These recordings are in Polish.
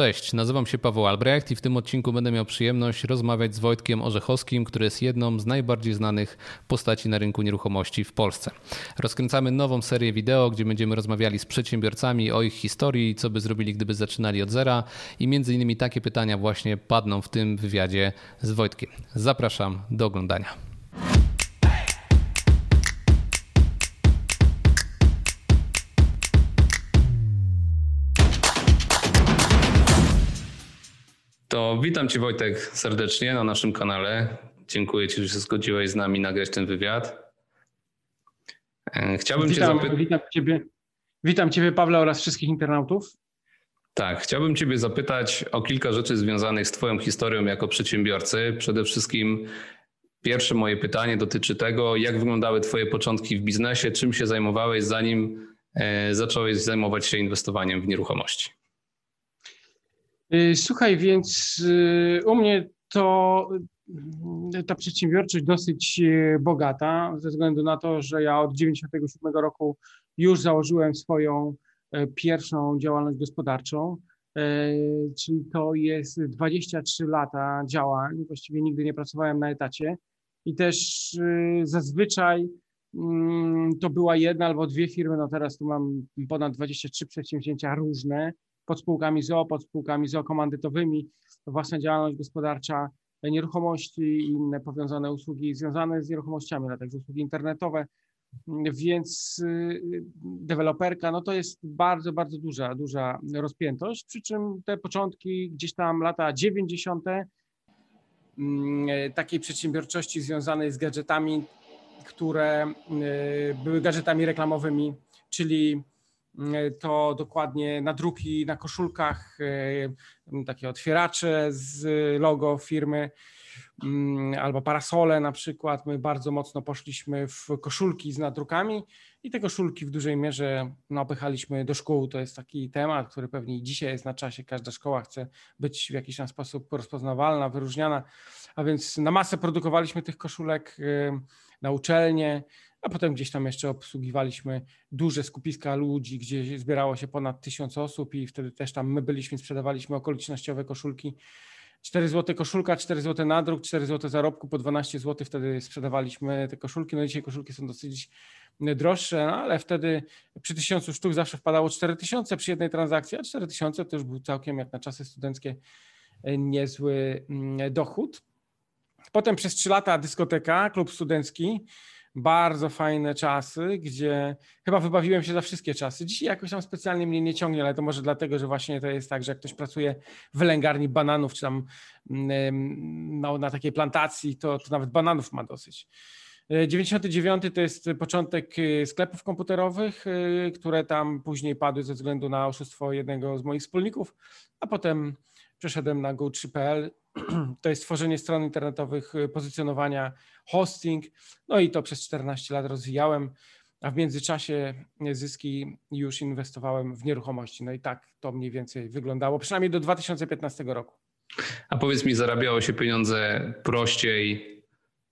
Cześć, nazywam się Paweł Albrecht i w tym odcinku będę miał przyjemność rozmawiać z Wojtkiem Orzechowskim, który jest jedną z najbardziej znanych postaci na rynku nieruchomości w Polsce. Rozkręcamy nową serię wideo, gdzie będziemy rozmawiali z przedsiębiorcami o ich historii, co by zrobili, gdyby zaczynali od zera i między innymi takie pytania właśnie padną w tym wywiadzie z Wojtkiem. Zapraszam do oglądania. To witam Cię Wojtek serdecznie na naszym kanale. Dziękuję Ci, że się zgodziłeś z nami nagrać ten wywiad. E, chciałbym witam, Cię zapytać. Witam Ciebie, witam Ciebie, Pawle, oraz wszystkich internautów. Tak, chciałbym Ciebie zapytać o kilka rzeczy związanych z Twoją historią jako przedsiębiorcy. Przede wszystkim pierwsze moje pytanie dotyczy tego, jak wyglądały Twoje początki w biznesie, czym się zajmowałeś, zanim e, zacząłeś zajmować się inwestowaniem w nieruchomości. Y, słuchaj, więc y, u mnie to y, ta przedsiębiorczość dosyć bogata, ze względu na to, że ja od 97 roku już założyłem swoją pierwszą działalność gospodarczą, czyli to jest 23 lata działań. Właściwie nigdy nie pracowałem na etacie i też zazwyczaj mm, to była jedna albo dwie firmy, no teraz tu mam ponad 23 przedsięwzięcia różne, pod spółkami ZO, pod spółkami ZO komandytowymi, własna działalność gospodarcza, nieruchomości i inne powiązane usługi związane z nieruchomościami, ale także usługi internetowe. Więc y, deweloperka, no to jest bardzo, bardzo duża, duża rozpiętość, przy czym te początki, gdzieś tam lata 90., mm, takiej przedsiębiorczości związanej z gadżetami, które y, były gadżetami reklamowymi, czyli to dokładnie nadruki na koszulkach, e, takie otwieracze z logo firmy mm, albo parasole na przykład. My bardzo mocno poszliśmy w koszulki z nadrukami i te koszulki w dużej mierze napychaliśmy do szkół. To jest taki temat, który pewnie dzisiaj jest na czasie. Każda szkoła chce być w jakiś tam sposób rozpoznawalna, wyróżniana, a więc na masę produkowaliśmy tych koszulek e, na uczelnie a potem gdzieś tam jeszcze obsługiwaliśmy duże skupiska ludzi, gdzie zbierało się ponad tysiąc osób i wtedy też tam my byliśmy, sprzedawaliśmy okolicznościowe koszulki. 4 zł koszulka, 4 zł nadruk, 4 zł zarobku, po 12 zł wtedy sprzedawaliśmy te koszulki. No dzisiaj koszulki są dosyć droższe, no ale wtedy przy tysiącu sztuk zawsze wpadało 4 tysiące przy jednej transakcji, a 4 tysiące to już był całkiem jak na czasy studenckie niezły mm, dochód. Potem przez 3 lata dyskoteka, klub studencki, bardzo fajne czasy, gdzie chyba wybawiłem się za wszystkie czasy. Dzisiaj jakoś tam specjalnie mnie nie ciągnie, ale to może dlatego, że właśnie to jest tak, że jak ktoś pracuje w wylęgarni bananów, czy tam no, na takiej plantacji, to, to nawet bananów ma dosyć. 99 to jest początek y, sklepów komputerowych, y, które tam później padły ze względu na oszustwo jednego z moich wspólników, a potem przeszedłem na go3.pl to jest tworzenie stron internetowych, y, pozycjonowania, hosting. No i to przez 14 lat rozwijałem, a w międzyczasie zyski już inwestowałem w nieruchomości. No i tak to mniej więcej wyglądało, przynajmniej do 2015 roku. A powiedz mi, zarabiało się pieniądze prościej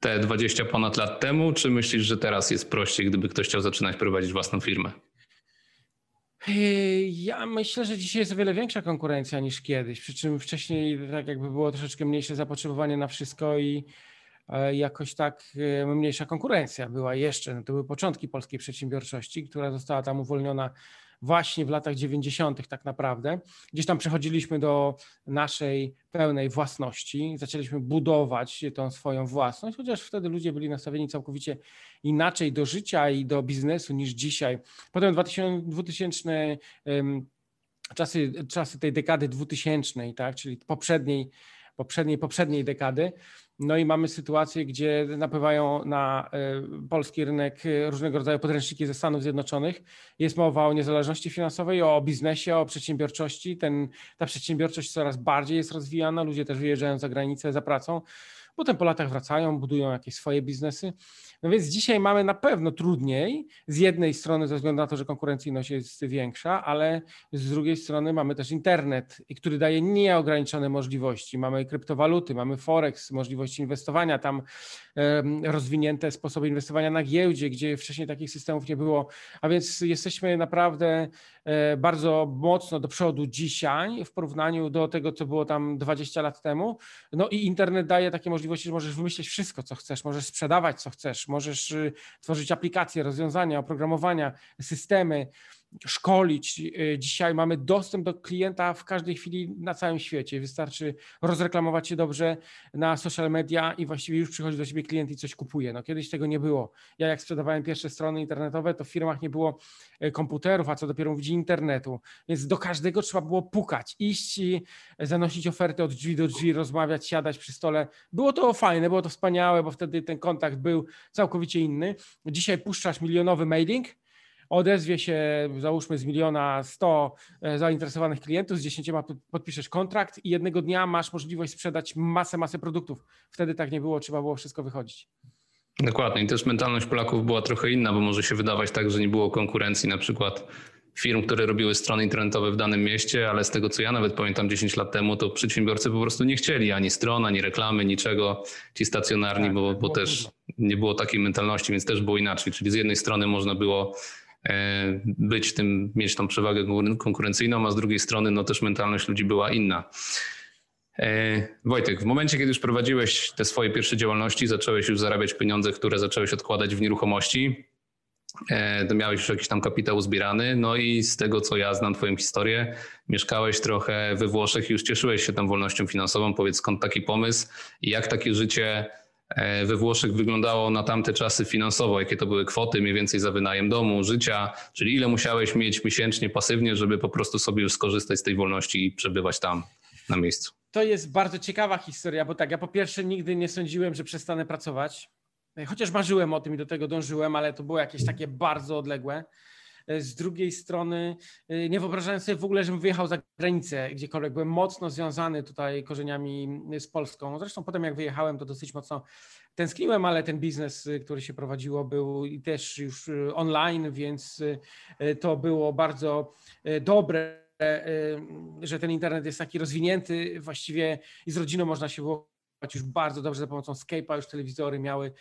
te 20 ponad lat temu, czy myślisz, że teraz jest prościej, gdyby ktoś chciał zaczynać prowadzić własną firmę? Ja myślę, że dzisiaj jest o wiele większa konkurencja niż kiedyś, przy czym wcześniej tak jakby było troszeczkę mniejsze zapotrzebowanie na wszystko i e, jakoś tak e, mniejsza konkurencja była jeszcze. No to były początki polskiej przedsiębiorczości, która została tam uwolniona właśnie w latach 90. tak naprawdę. Gdzieś tam przechodziliśmy do naszej pełnej własności, zaczęliśmy budować tą swoją własność, chociaż wtedy ludzie byli nastawieni całkowicie inaczej do życia i do biznesu niż dzisiaj. Potem 2000, 2000 czasy, czasy tej dekady 2000, tak, czyli poprzedniej, poprzedniej, poprzedniej dekady, no i mamy sytuację, gdzie napływają na e, polski rynek e, różnego rodzaju podręczniki ze Stanów Zjednoczonych. Jest mowa o niezależności finansowej, o biznesie, o przedsiębiorczości. Ten, ta przedsiębiorczość coraz bardziej jest rozwijana, ludzie też wyjeżdżają za granicę za pracą. Potem po latach wracają, budują jakieś swoje biznesy. No więc dzisiaj mamy na pewno trudniej, z jednej strony ze względu na to, że konkurencyjność jest większa, ale z drugiej strony mamy też internet, który daje nieograniczone możliwości. Mamy kryptowaluty, mamy forex, możliwości inwestowania, tam rozwinięte sposoby inwestowania na giełdzie, gdzie wcześniej takich systemów nie było. A więc jesteśmy naprawdę e, bardzo mocno do przodu dzisiaj w porównaniu do tego, co było tam 20 lat temu. No i internet daje takie możliwości, że możesz wymyślić wszystko, co chcesz, możesz sprzedawać, co chcesz, możesz y, tworzyć aplikacje, rozwiązania, oprogramowania, systemy, szkolić. Y, dzisiaj mamy dostęp do klienta w każdej chwili na całym świecie. Wystarczy rozreklamować się dobrze na social media i właściwie już przychodzi do siebie klient i coś kupuje. No, kiedyś tego nie było. Ja jak sprzedawałem pierwsze strony internetowe, to w firmach nie było y, komputerów, a co dopiero mówić internetu. Więc do każdego trzeba było pukać, iść i zanosić ofertę od drzwi do drzwi, rozmawiać, siadać przy stole. Było to fajne, było to wspaniałe, bo wtedy ten kontakt był całkowicie inny. Dzisiaj puszczasz milionowy mailing, odezwie się, załóżmy z miliona 100 e, zainteresowanych klientów, z 10 podpiszesz kontrakt i jednego dnia masz możliwość sprzedać masę, masę produktów. Wtedy tak nie było, trzeba było wszystko wychodzić. Dokładnie. I też mentalność Polaków była trochę inna, bo może się wydawać tak, że nie było konkurencji na przykład firm, które robiły strony internetowe w danym mieście, ale z tego co ja nawet pamiętam 10 lat temu, to przedsiębiorcy po prostu nie chcieli ani stron, ani reklamy, niczego, ci stacjonarni, tak, bo, bo też nie było takiej mentalności, więc też było inaczej. Czyli z jednej strony można było być tym, mieć tą przewagę konkurencyjną, a z drugiej strony no też mentalność ludzi była inna. E, Wojtek, w momencie, kiedy już prowadziłeś te swoje pierwsze działalności, zacząłeś już zarabiać pieniądze, które zacząłeś odkładać w nieruchomości, e, to miałeś już jakiś tam kapitał zbierany, no i z tego, co ja znam twoją historię, mieszkałeś trochę we Włoszech i już cieszyłeś się tą wolnością finansową. Powiedz, skąd taki pomysł i jak takie życie E, we Włoszech wyglądało na tamte czasy finansowo, jakie to były kwoty mniej więcej za wynajem domu, życia, czyli ile musiałeś mieć miesięcznie pasywnie, żeby po prostu sobie już skorzystać z tej wolności i przebywać tam na miejscu. To jest bardzo ciekawa historia, bo tak, ja po pierwsze nigdy nie sądziłem, że przestanę pracować, chociaż marzyłem o tym i do tego dążyłem, ale to było jakieś takie bardzo odległe. E, z drugiej strony e, nie wyobrażałem sobie w ogóle, żebym wyjechał za granicę gdziekolwiek. Byłem mocno związany tutaj korzeniami z Polską. Zresztą potem jak wyjechałem, to dosyć mocno tęskniłem, ale ten biznes, e, który się prowadziło, był też już online, więc to było bardzo dobre, że ten internet jest taki rozwinięty. Właściwie i z rodziną można się wyłożyć już bardzo dobrze za pomocą Skype'a, już telewizory miały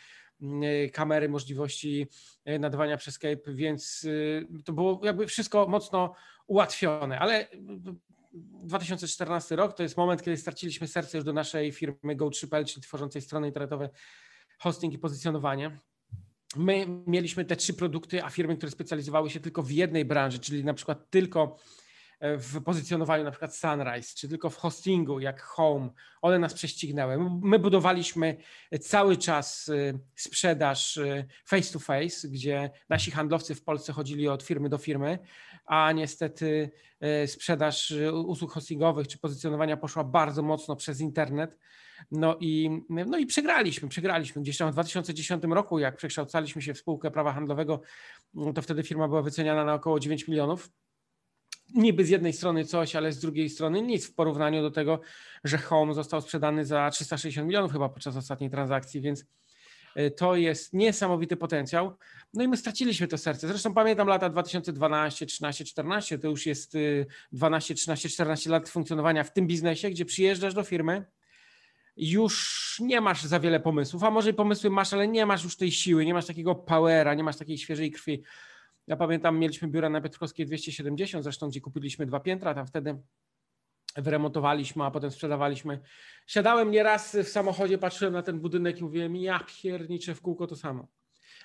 kamery, możliwości e, nadawania przez Skype, więc e, to było jakby wszystko mocno ułatwione, ale 2014 rok to jest moment, kiedy straciliśmy serce już do naszej firmy Go3PL, czyli tworzącej strony internetowe, hosting i pozycjonowanie. My mieliśmy te trzy produkty, a firmy, które specjalizowały się tylko w jednej branży, czyli na przykład tylko w pozycjonowaniu na przykład Sunrise, czy tylko w hostingu jak Home, one nas prześcignęły. My budowaliśmy cały czas y, sprzedaż y, face to face, gdzie nasi handlowcy w Polsce chodzili od firmy do firmy, a niestety sprzedaż usług hostingowych czy pozycjonowania poszła bardzo mocno przez internet. No i, no i przegraliśmy, przegraliśmy. Gdzieś tam w 2010 roku, jak przekształcaliśmy się w spółkę prawa handlowego, to wtedy firma była wyceniana na około 9 milionów niby z jednej strony coś, ale z drugiej strony nic w porównaniu do tego, że Home został sprzedany za 360 milionów chyba podczas ostatniej transakcji, więc e, to jest niesamowity potencjał. No i my straciliśmy to serce. Zresztą pamiętam lata 2012, 13, 14, to już jest 12, 13, 14 lat funkcjonowania w tym biznesie, gdzie przyjeżdżasz do firmy, już nie masz za wiele pomysłów, a może pomysły masz, ale nie masz już tej siły, nie masz takiego powera, nie masz takiej świeżej krwi. Ja pamiętam, mieliśmy biura na Piotrkowskiej 270, zresztą gdzie kupiliśmy dwa piętra, tam wtedy wyremontowaliśmy, a potem sprzedawaliśmy. Siadałem nieraz w samochodzie, patrzyłem na ten budynek i mówiłem, ja pierniczę w kółko to samo.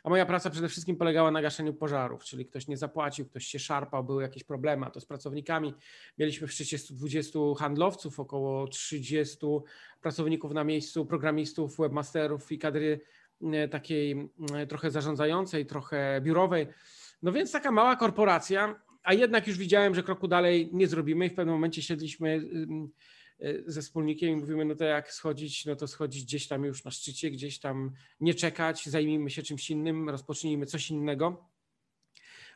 A moja praca przede wszystkim polegała na gaszeniu pożarów, czyli ktoś nie zapłacił, ktoś się szarpał, były jakieś problemy, a to z pracownikami. Mieliśmy w szczycie 120 handlowców, około 30 pracowników na miejscu, programistów, webmasterów i kadry e, takiej e, trochę zarządzającej, trochę biurowej. No więc taka mała korporacja, a jednak już widziałem, że kroku dalej nie zrobimy i w pewnym momencie siedliśmy y, ze wspólnikiem i mówimy, no to jak schodzić, no to schodzić gdzieś tam już na szczycie, gdzieś tam nie czekać, zajmijmy się czymś innym, rozpocznijmy coś innego.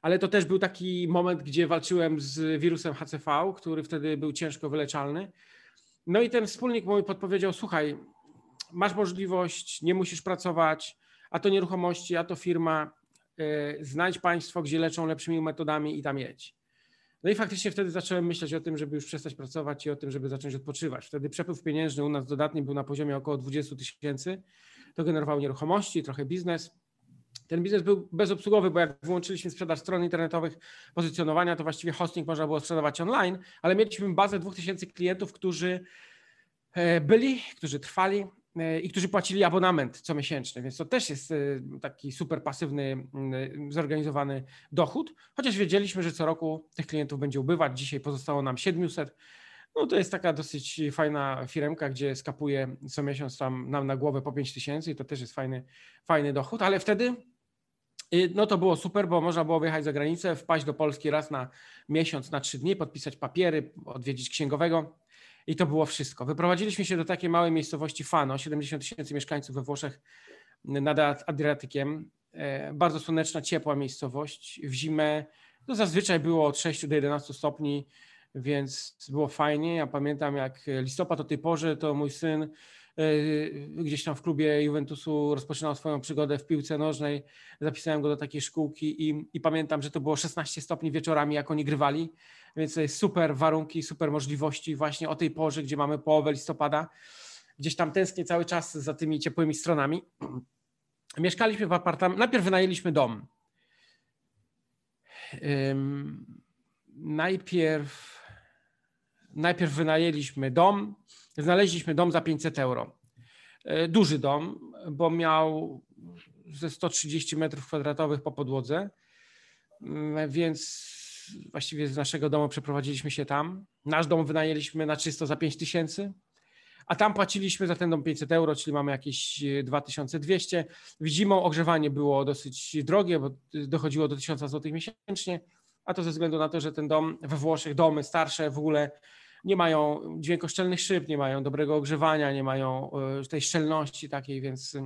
Ale to też był taki moment, gdzie walczyłem z wirusem HCV, który wtedy był ciężko wyleczalny. No i ten wspólnik mój podpowiedział, słuchaj, masz możliwość, nie musisz pracować, a to nieruchomości, a to firma, znajdź państwo, gdzie leczą lepszymi metodami i tam jedź. No i faktycznie wtedy zacząłem myśleć o tym, żeby już przestać pracować i o tym, żeby zacząć odpoczywać. Wtedy przepływ pieniężny u nas dodatni był na poziomie około 20 tysięcy. To generowało nieruchomości, trochę biznes. Ten biznes był bezobsługowy, bo jak wyłączyliśmy sprzedaż stron internetowych, pozycjonowania, to właściwie hosting można było sprzedawać online, ale mieliśmy bazę 2000 klientów, którzy e, byli, którzy trwali i którzy płacili abonament comiesięczny, więc to też jest e, taki super pasywny, zorganizowany dochód, chociaż wiedzieliśmy, że co roku tych klientów będzie ubywać. Dzisiaj pozostało nam 700. No to jest taka dosyć fajna firmka, gdzie skapuje co miesiąc tam nam na głowę po 5 tysięcy i to też jest fajny, fajny dochód, ale wtedy no to było super, bo można było wyjechać za granicę, wpaść do Polski raz na miesiąc, na trzy dni, podpisać papiery, odwiedzić księgowego i to było wszystko. Wyprowadziliśmy się do takiej małej miejscowości Fano, 70 tysięcy mieszkańców we Włoszech nad Adriatykiem. E, bardzo słoneczna, ciepła miejscowość. W zimę no zazwyczaj było od 6 do 11 stopni, więc było fajnie. Ja pamiętam jak listopad o tej porze, to mój syn E, gdzieś tam w klubie Juventusu rozpoczynał swoją przygodę w piłce nożnej. Zapisałem go do takiej szkółki i, i pamiętam, że to było 16 stopni wieczorami, jak oni grywali, więc to jest super warunki, super możliwości właśnie o tej porze, gdzie mamy połowę listopada. Gdzieś tam tęsknię cały czas za tymi ciepłymi stronami. Mieszkaliśmy w apartamencie, najpierw wynajęliśmy dom. najpierw, najpierw wynajęliśmy dom, Znaleźliśmy dom za 500 euro. E, duży dom, bo miał ze 130 metrów kwadratowych po podłodze, mm, więc właściwie z naszego domu przeprowadziliśmy się tam. Nasz dom wynajęliśmy na czysto za 5 tysięcy, a tam płaciliśmy za ten dom 500 euro, czyli mamy jakieś 2200. W zimą ogrzewanie było dosyć drogie, bo dochodziło do 1000 zł miesięcznie, a to ze względu na to, że ten dom we Włoszech, domy starsze w ogóle nie mają dźwiękoszczelnych szyb, nie mają dobrego ogrzewania, nie mają e, tej szczelności takiej, więc. Y,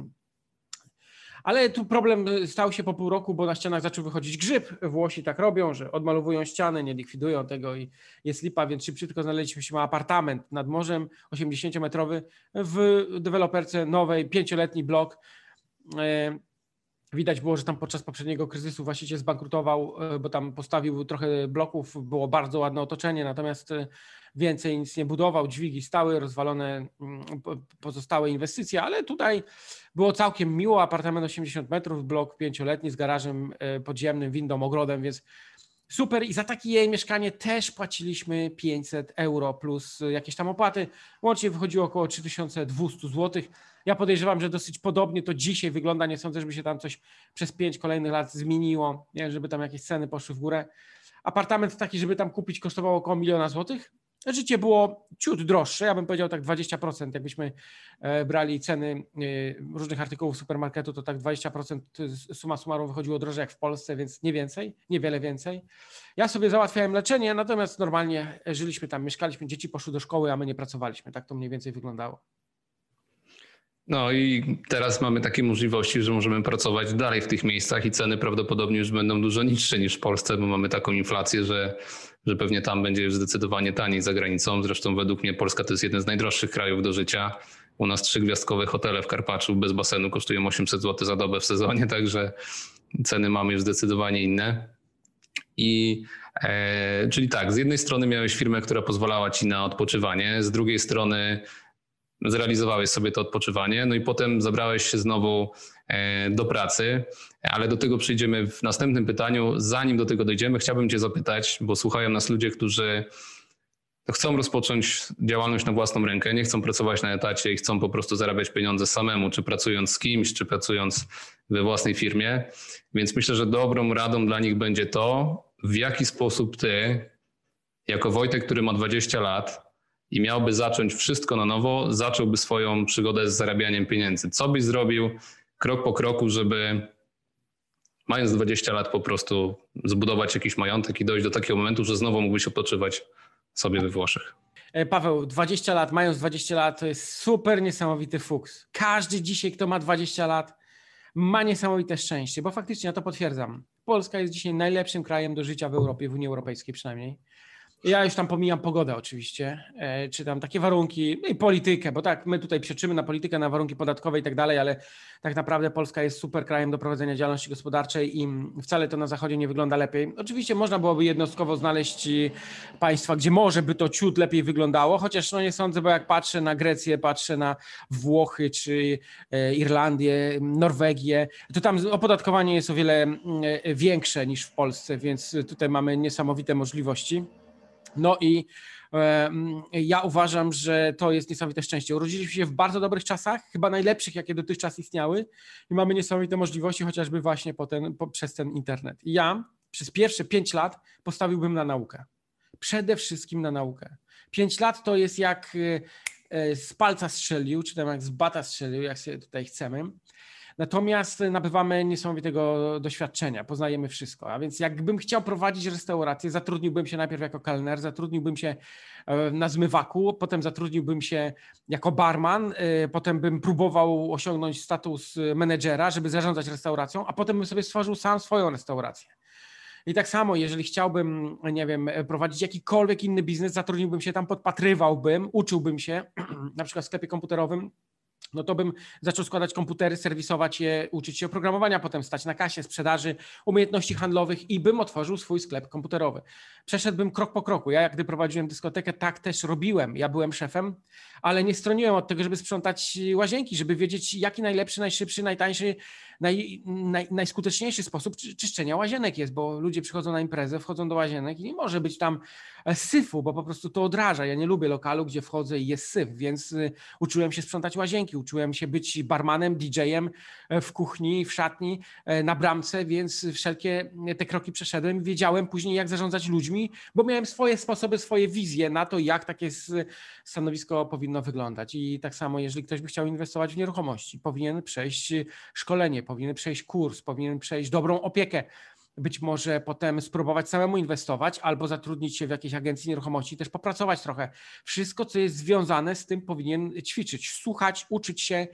ale tu problem stał się po pół roku, bo na ścianach zaczął wychodzić grzyb. Włosi tak robią, że odmalowują ściany, nie likwidują tego i jest lipa, więc szybciutko znaleźliśmy się apartament nad morzem 80-metrowy w deweloperce nowej, pięcioletni blok. E, widać było, że tam podczas poprzedniego kryzysu właściciel zbankrutował, e, bo tam postawił trochę bloków, było bardzo ładne otoczenie, natomiast więcej nic nie budował, dźwigi stały, rozwalone mm, pozostałe inwestycje, ale tutaj było całkiem miło, apartament 80 metrów, blok pięcioletni z garażem e, podziemnym, windą, ogrodem, więc super i za takie jej mieszkanie też płaciliśmy 500 euro plus jakieś tam opłaty, łącznie wychodziło około 3200 zł. Ja podejrzewam, że dosyć podobnie to dzisiaj wygląda, nie sądzę, żeby się tam coś przez pięć kolejnych lat zmieniło, nie, żeby tam jakieś ceny poszły w górę. Apartament taki, żeby tam kupić kosztowało około miliona złotych, Życie było ciut droższe, ja bym powiedział tak 20%. Jakbyśmy e, brali ceny e, różnych artykułów supermarketu, to tak 20% suma summarum wychodziło drożej jak w Polsce, więc nie więcej, niewiele więcej. Ja sobie załatwiałem leczenie, natomiast normalnie żyliśmy tam, mieszkaliśmy, dzieci poszły do szkoły, a my nie pracowaliśmy. Tak to mniej więcej wyglądało. No i teraz mamy takie możliwości, że możemy pracować dalej w tych miejscach i ceny prawdopodobnie już będą dużo niższe niż w Polsce, bo mamy taką inflację, że, że pewnie tam będzie już zdecydowanie taniej za granicą. Zresztą według mnie Polska to jest jeden z najdroższych krajów do życia. U nas trzygwiazdkowe hotele w Karpaczu bez basenu kosztują 800 zł za dobę w sezonie, także ceny mamy już zdecydowanie inne. I e, czyli tak, z jednej strony miałeś firmę, która pozwalała ci na odpoczywanie, z drugiej strony zrealizowałeś sobie to odpoczywanie, no i potem zabrałeś się znowu e, do pracy, ale do tego przejdziemy w następnym pytaniu. Zanim do tego dojdziemy, chciałbym Cię zapytać, bo słuchają nas ludzie, którzy chcą rozpocząć działalność na własną rękę, nie chcą pracować na etacie i chcą po prostu zarabiać pieniądze samemu, czy pracując z kimś, czy pracując we własnej firmie. Więc myślę, że dobrą radą dla nich będzie to, w jaki sposób Ty, jako Wojtek, który ma 20 lat, i miałby zacząć wszystko na nowo, zacząłby swoją przygodę z zarabianiem pieniędzy. Co byś zrobił krok po kroku, żeby mając 20 lat po prostu zbudować jakiś majątek i dojść do takiego momentu, że znowu mógłbyś odpoczywać sobie we Włoszech? E, Paweł, 20 lat, mając 20 lat, to jest super niesamowity fuks. Każdy dzisiaj, kto ma 20 lat, ma niesamowite szczęście, bo faktycznie ja to potwierdzam. Polska jest dzisiaj najlepszym krajem do życia w Europie, w Unii Europejskiej przynajmniej. Ja już tam pomijam pogodę oczywiście, e, czy tam takie warunki, no i politykę, bo tak, my tutaj przeczymy na politykę, na warunki podatkowe i tak dalej, ale tak naprawdę Polska jest super krajem do prowadzenia działalności gospodarczej i wcale to na zachodzie nie wygląda lepiej. Oczywiście można byłoby jednostkowo znaleźć państwa, gdzie może by to ciut lepiej wyglądało, chociaż no nie sądzę, bo jak patrzę na Grecję, patrzę na Włochy czy e, Irlandię, Norwegię, to tam opodatkowanie jest o wiele e, większe niż w Polsce, więc tutaj mamy niesamowite możliwości. No i e, ja uważam, że to jest niesamowite szczęście. Urodziliśmy się w bardzo dobrych czasach, chyba najlepszych, jakie dotychczas istniały, i mamy niesamowite możliwości, chociażby właśnie po ten, po, przez ten internet. I ja przez pierwsze pięć lat postawiłbym na naukę. Przede wszystkim na naukę. Pięć lat to jest jak e, e, z palca strzelił, czy tam jak z bata strzelił, jak się tutaj chcemy. Natomiast nabywamy niesamowitego doświadczenia, poznajemy wszystko. A więc jakbym chciał prowadzić restaurację, zatrudniłbym się najpierw jako kelner, zatrudniłbym się e, na zmywaku, potem zatrudniłbym się jako barman, e, potem bym próbował osiągnąć status menedżera, żeby zarządzać restauracją, a potem bym sobie stworzył sam swoją restaurację. I tak samo, jeżeli chciałbym, nie wiem, prowadzić jakikolwiek inny biznes, zatrudniłbym się tam, podpatrywałbym, uczyłbym się, na przykład w sklepie komputerowym, no to bym zaczął składać komputery, serwisować je, uczyć się oprogramowania, potem stać na kasie, sprzedaży, umiejętności handlowych i bym otworzył swój sklep komputerowy. Przeszedłbym krok po kroku. Ja, jak gdy prowadziłem dyskotekę, tak też robiłem. Ja byłem szefem, ale nie stroniłem od tego, żeby sprzątać łazienki, żeby wiedzieć, jaki najlepszy, najszybszy, najtańszy, naj, naj, najskuteczniejszy sposób czyszczenia łazienek jest, bo ludzie przychodzą na imprezę, wchodzą do łazienek i nie może być tam e, syfu, bo po prostu to odraża. Ja nie lubię lokalu, gdzie wchodzę i jest syf, więc y, uczyłem się sprzątać łazienki, uczyłem się być barmanem, DJ-em e, w kuchni, w szatni, e, na bramce, więc wszelkie te kroki przeszedłem i wiedziałem później, jak zarządzać ludźmi, bo miałem swoje sposoby, swoje wizje na to, jak takie stanowisko powinno wyglądać. I tak samo, jeżeli ktoś by chciał inwestować w nieruchomości, powinien przejść szkolenie, powinien przejść kurs, powinien przejść dobrą opiekę. Być może potem spróbować samemu inwestować albo zatrudnić się w jakiejś agencji nieruchomości, też popracować trochę. Wszystko, co jest związane z tym, powinien ćwiczyć, słuchać, uczyć się,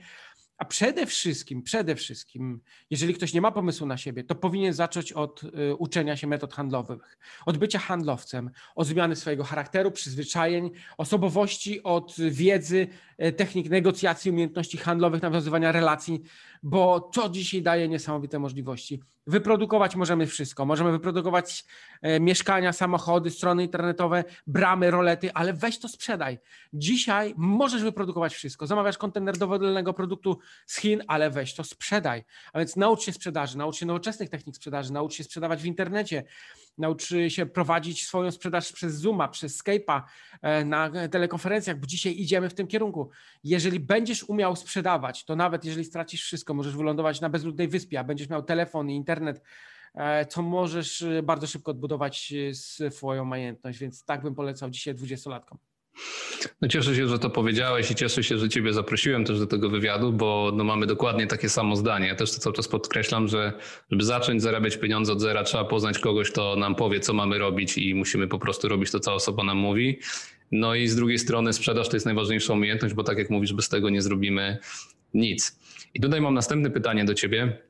a przede wszystkim, przede wszystkim, jeżeli ktoś nie ma pomysłu na siebie, to powinien zacząć od y, uczenia się metod handlowych, od bycia handlowcem, od zmiany swojego charakteru, przyzwyczajeń, osobowości, od wiedzy, y, technik negocjacji, umiejętności handlowych, nawiązywania relacji, bo to dzisiaj daje niesamowite możliwości. Wyprodukować możemy wszystko. Możemy wyprodukować e, mieszkania, samochody, strony internetowe, bramy, rolety, ale weź to sprzedaj. Dzisiaj możesz wyprodukować wszystko. Zamawiasz kontener dowolnego produktu z Chin, ale weź to sprzedaj. A więc naucz się sprzedaży, naucz się nowoczesnych technik sprzedaży, naucz się sprzedawać w internecie, naucz się prowadzić swoją sprzedaż przez Zooma, przez Skype'a, e, na telekonferencjach, bo dzisiaj idziemy w tym kierunku. Jeżeli będziesz umiał sprzedawać, to nawet jeżeli stracisz wszystko, możesz wylądować na bezludnej wyspie, a będziesz miał telefon i internet, e, to możesz e, bardzo szybko odbudować swoją majętność, więc tak bym polecał dzisiaj dwudziestolatkom. No cieszę się, że to powiedziałeś i cieszę się, że Ciebie zaprosiłem też do tego wywiadu, bo no mamy dokładnie takie samo zdanie. Ja też to cały czas podkreślam, że żeby zacząć zarabiać pieniądze od zera, trzeba poznać kogoś, kto nam powie, co mamy robić i musimy po prostu robić to, co osoba nam mówi. No i z drugiej strony sprzedaż to jest najważniejsza umiejętność, bo tak jak mówisz, bez tego nie zrobimy nic. I tutaj mam następne pytanie do Ciebie,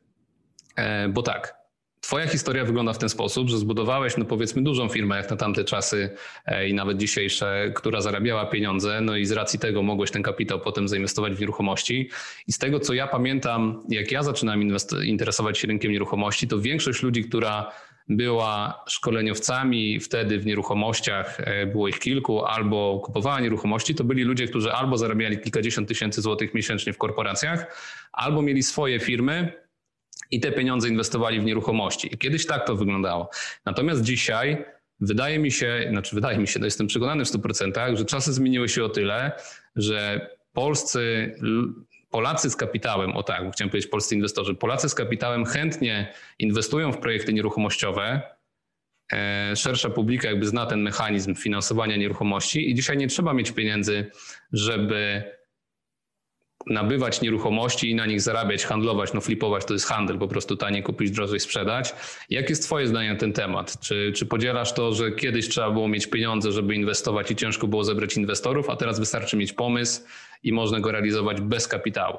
e, bo tak, Twoja historia wygląda w ten sposób, że zbudowałeś, no powiedzmy, dużą firmę jak na tamte czasy e, i nawet dzisiejsze, która zarabiała pieniądze, no i z racji tego mogłeś ten kapitał potem zainwestować w nieruchomości. I z tego, co ja pamiętam, jak ja zaczynałem interesować się rynkiem nieruchomości, to większość ludzi, która była szkoleniowcami wtedy w nieruchomościach, e, było ich kilku, albo kupowała nieruchomości, to byli ludzie, którzy albo zarabiali kilkadziesiąt tysięcy złotych miesięcznie w korporacjach, albo mieli swoje firmy, i te pieniądze inwestowali w nieruchomości. Kiedyś tak to wyglądało. Natomiast dzisiaj wydaje mi się, znaczy wydaje mi się, no jestem przekonany w 100%, że czasy zmieniły się o tyle, że polscy Polacy z kapitałem, o tak, chciałem powiedzieć polscy inwestorzy, Polacy z kapitałem chętnie inwestują w projekty nieruchomościowe. E, szersza publika jakby zna ten mechanizm finansowania nieruchomości i dzisiaj nie trzeba mieć pieniędzy, żeby nabywać nieruchomości i na nich zarabiać, handlować, no flipować to jest handel, po prostu taniej kupić, drożej sprzedać. Jakie jest twoje zdanie na ten temat? Czy, czy podzielasz to, że kiedyś trzeba było mieć pieniądze, żeby inwestować i ciężko było zebrać inwestorów, a teraz wystarczy mieć pomysł i można go realizować bez kapitału?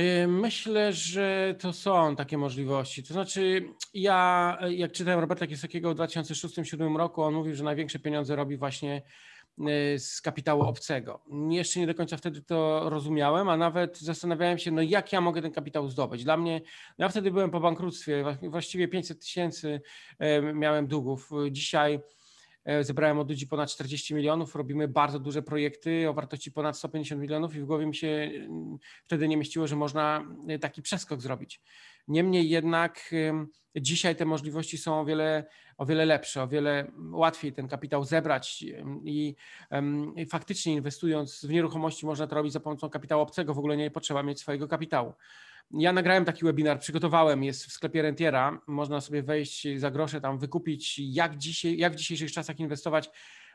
Y, myślę, że to są takie możliwości. To znaczy, ja jak czytałem Roberta Kiesakiego w 2006-2007 roku, on mówił, że największe pieniądze robi właśnie z kapitału obcego. Jeszcze nie do końca wtedy to rozumiałem, a nawet zastanawiałem się, no jak ja mogę ten kapitał zdobyć. Dla mnie, ja wtedy byłem po bankructwie, właściwie 500 tysięcy y, miałem długów. Dzisiaj E, zebrałem od ludzi ponad 40 milionów, robimy bardzo duże projekty o wartości ponad 150 milionów i w głowie mi się wtedy nie mieściło, że można taki przeskok zrobić. Niemniej jednak dzisiaj te możliwości są o wiele, o wiele lepsze, o wiele łatwiej ten kapitał zebrać i, i faktycznie inwestując w nieruchomości można to robić za pomocą kapitału obcego, w ogóle nie potrzeba mieć swojego kapitału. Ja nagrałem taki webinar, przygotowałem, jest w sklepie Rentiera. Można sobie wejść za grosze tam wykupić, jak, dzisiaj, jak w dzisiejszych czasach inwestować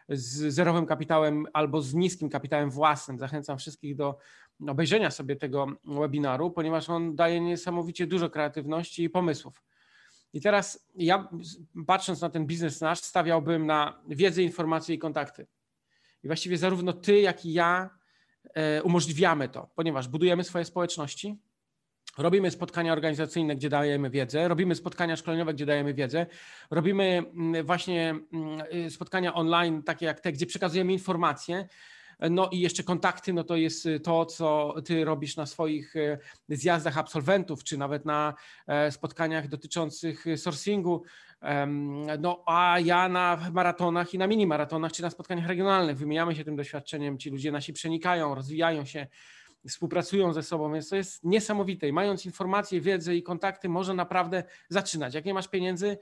z zerowym kapitałem albo z niskim kapitałem własnym. Zachęcam wszystkich do obejrzenia sobie tego webinaru, ponieważ on daje niesamowicie dużo kreatywności i pomysłów. I teraz ja, patrząc na ten biznes nasz, stawiałbym na wiedzę, informacje i kontakty. I właściwie zarówno ty, jak i ja e, umożliwiamy to, ponieważ budujemy swoje społeczności, Robimy spotkania organizacyjne, gdzie dajemy wiedzę, robimy spotkania szkoleniowe, gdzie dajemy wiedzę, robimy mm, właśnie mm, y, spotkania online, takie jak te, gdzie przekazujemy informacje. No i jeszcze kontakty, no to jest y, to, co ty robisz na swoich y, zjazdach absolwentów, czy nawet na e, spotkaniach dotyczących sourcingu. No a ja na maratonach i na mini maratonach, czy na spotkaniach regionalnych wymieniamy się tym doświadczeniem. Ci ludzie nasi przenikają, rozwijają się współpracują ze sobą, więc to jest niesamowite. I mając informacje, wiedzę i kontakty, można naprawdę zaczynać. Jak nie masz pieniędzy,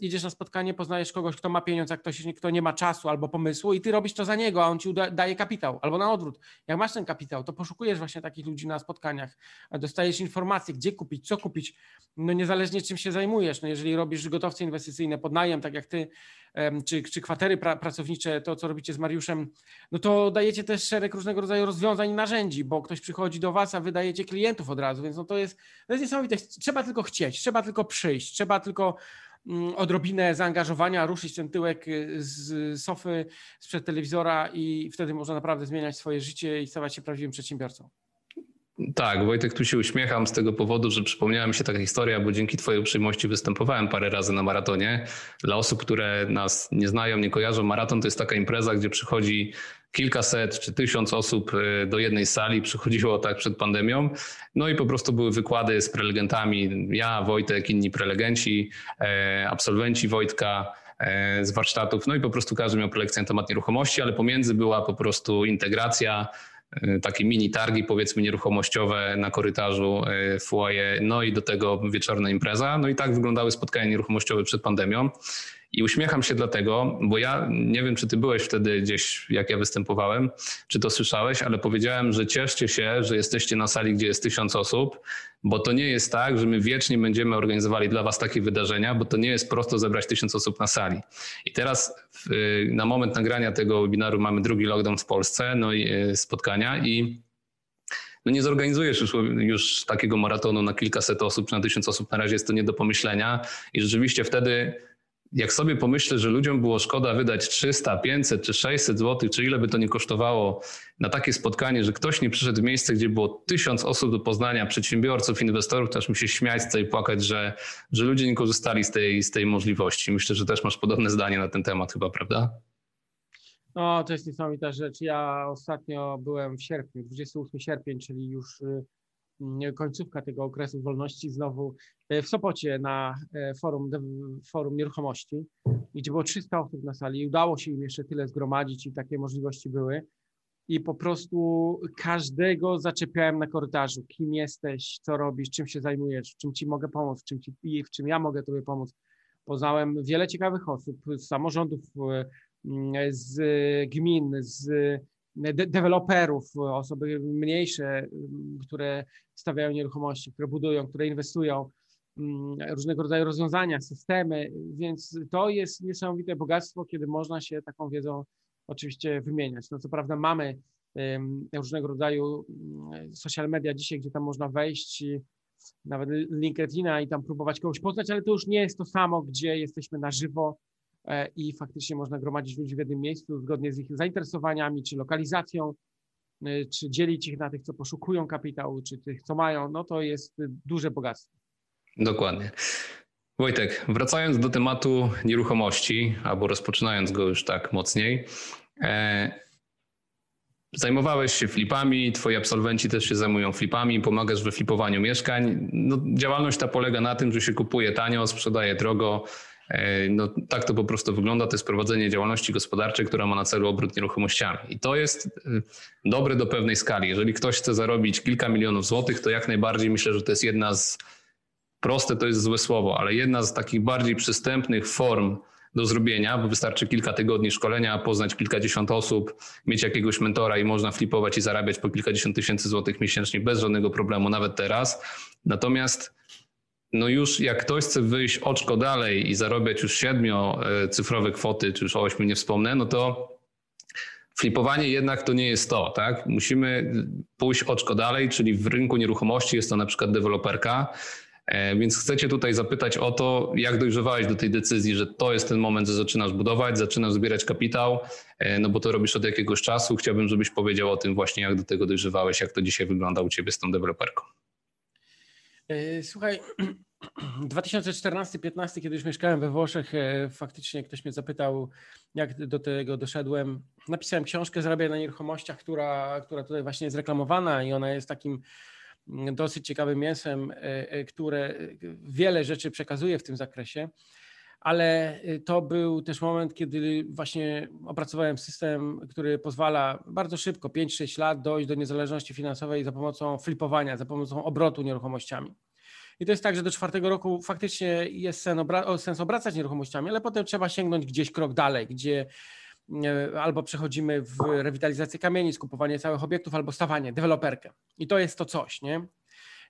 idziesz na spotkanie, poznajesz kogoś, kto ma pieniądze, a ktoś, kto nie ma czasu albo pomysłu i ty robisz to za niego, a on ci daje kapitał. Albo na odwrót. Jak masz ten kapitał, to poszukujesz właśnie takich ludzi na spotkaniach, dostajesz informacje, gdzie kupić, co kupić, no niezależnie czym się zajmujesz. No jeżeli robisz gotowce inwestycyjne pod najem, tak jak ty, czy, czy kwatery pra, pracownicze, to co robicie z Mariuszem, no to dajecie też szereg różnego rodzaju rozwiązań i narzędzi, bo ktoś przychodzi do was, a wydajecie klientów od razu, więc no to jest, to jest niesamowite. Trzeba tylko chcieć, trzeba tylko przyjść, trzeba tylko odrobinę zaangażowania, ruszyć ten tyłek y, z sofy sprzed telewizora i wtedy można naprawdę zmieniać swoje życie i stawać się prawdziwym przedsiębiorcą. Tak, Wojtek, tu się uśmiecham z tego powodu, że przypomniała mi się taka historia, bo dzięki Twojej uprzejmości występowałem parę razy na maratonie. Dla osób, które nas nie znają, nie kojarzą, maraton to jest taka impreza, gdzie przychodzi kilkaset czy tysiąc osób y, do jednej sali, przychodziło tak przed pandemią. No i po prostu były wykłady z prelegentami, ja, Wojtek, inni prelegenci, e, absolwenci Wojtka e, z warsztatów, no i po prostu każdy miał prelekcję na temat nieruchomości, ale pomiędzy była po prostu integracja, e, takie mini targi powiedzmy nieruchomościowe na korytarzu foyer, no i do tego wieczorna impreza. No i tak wyglądały spotkania nieruchomościowe przed pandemią. I uśmiecham się dlatego, bo ja nie wiem, czy ty byłeś wtedy gdzieś, jak ja występowałem, czy to słyszałeś, ale powiedziałem, że cieszcie się, że jesteście na sali, gdzie jest tysiąc osób, bo to nie jest tak, że my wiecznie będziemy organizowali dla was takie wydarzenia, bo to nie jest prosto zebrać tysiąc osób na sali. I teraz na moment nagrania tego webinaru mamy drugi lockdown w Polsce, no i y, spotkania i no nie zorganizujesz już, już takiego maratonu na kilkaset osób czy na tysiąc osób. Na razie jest to nie do pomyślenia i rzeczywiście wtedy jak sobie pomyślę, że ludziom było szkoda wydać 300, 500 czy 600 zł, czy ile by to nie kosztowało na takie spotkanie, że ktoś nie przyszedł w miejsce, gdzie było tysiąc osób do poznania, przedsiębiorców, inwestorów, też mi się śmiać i płakać, że, że ludzie nie korzystali z tej, z tej możliwości. Myślę, że też masz podobne zdanie na ten temat chyba, prawda? No, to jest niesamowita rzecz. Ja ostatnio byłem w sierpniu, 28 sierpień, czyli już y, końcówka tego okresu wolności znowu e, w Sopocie na e, forum, forum nieruchomości, gdzie było 300 osób na sali. Udało się im jeszcze tyle zgromadzić i takie możliwości były. I po prostu każdego zaczepiałem na korytarzu. Kim jesteś, co robisz, czym się zajmujesz, czym ci mogę pomóc, czym ci, w czym ja mogę tobie pomóc. Poznałem wiele ciekawych osób z samorządów, e, z gmin, z de deweloperów, osoby mniejsze, które stawiają nieruchomości, które budują, które inwestują, mm, różnego rodzaju rozwiązania, systemy, więc to jest niesamowite bogactwo, kiedy można się taką wiedzą oczywiście wymieniać. No co prawda mamy różnego rodzaju mm, social media dzisiaj, gdzie tam można wejść, nawet LinkedIna i tam próbować kogoś poznać, ale to już nie jest to samo, gdzie jesteśmy na żywo, i faktycznie można gromadzić ludzi w jednym miejscu zgodnie z ich zainteresowaniami czy lokalizacją. czy dzielić ich na tych, co poszukują kapitału, czy tych, co mają, no to jest duże bogactwo. Dokładnie. Wojtek, wracając do tematu nieruchomości, albo rozpoczynając go już tak mocniej, e, Zajmowałeś się flipami, twoi absolwenci też się zajmują flipami, pomagasz we flipowaniu mieszkań. No, działalność ta polega na tym, że się kupuje tanio, sprzedaje drogo. E, no, tak to po prostu wygląda. To jest prowadzenie działalności gospodarczej, która ma na celu obrót nieruchomościami. I to jest e, dobre do pewnej skali. Jeżeli ktoś chce zarobić kilka milionów złotych, to jak najbardziej myślę, że to jest jedna z, proste to jest złe słowo, ale jedna z takich bardziej przystępnych form do zrobienia, bo wystarczy kilka tygodni szkolenia, poznać kilkadziesiąt osób, mieć jakiegoś mentora i można flipować i zarabiać po kilkadziesiąt tysięcy złotych miesięcznie bez żadnego problemu, nawet teraz. Natomiast no już jak ktoś chce wyjść oczko dalej i zarobiać już siedmiocyfrowe kwoty, czy już o ośmiu nie wspomnę, no to flipowanie jednak to nie jest to, tak? Musimy pójść oczko dalej, czyli w rynku nieruchomości jest to na przykład deweloperka, E, więc chcecie tutaj zapytać o to, jak dojrzewałeś do tej decyzji, że to jest ten moment, że zaczynasz budować, zaczynasz zbierać kapitał, e, no bo to robisz od jakiegoś czasu. Chciałbym, żebyś powiedział o tym właśnie, jak do tego dojrzewałeś, jak to dzisiaj wygląda u ciebie z tą deweloperką. E, słuchaj, 2014-15, kiedy już mieszkałem we Włoszech, faktycznie ktoś mnie zapytał, jak do tego doszedłem. Napisałem książkę Zarabiaj na nieruchomościach, która, która tutaj właśnie jest reklamowana i ona jest takim dosyć ciekawym mięsem, e, e, które wiele rzeczy przekazuje w tym zakresie, ale e, to był też moment, kiedy właśnie opracowałem system, który pozwala bardzo szybko, 5-6 lat, dojść do niezależności finansowej za pomocą flipowania, za pomocą obrotu nieruchomościami. I to jest tak, że do czwartego roku faktycznie jest sens obracać nieruchomościami, ale potem trzeba sięgnąć gdzieś krok dalej, gdzie albo przechodzimy w rewitalizację kamienic, kupowanie całych obiektów, albo stawanie, deweloperkę. I to jest to coś, nie?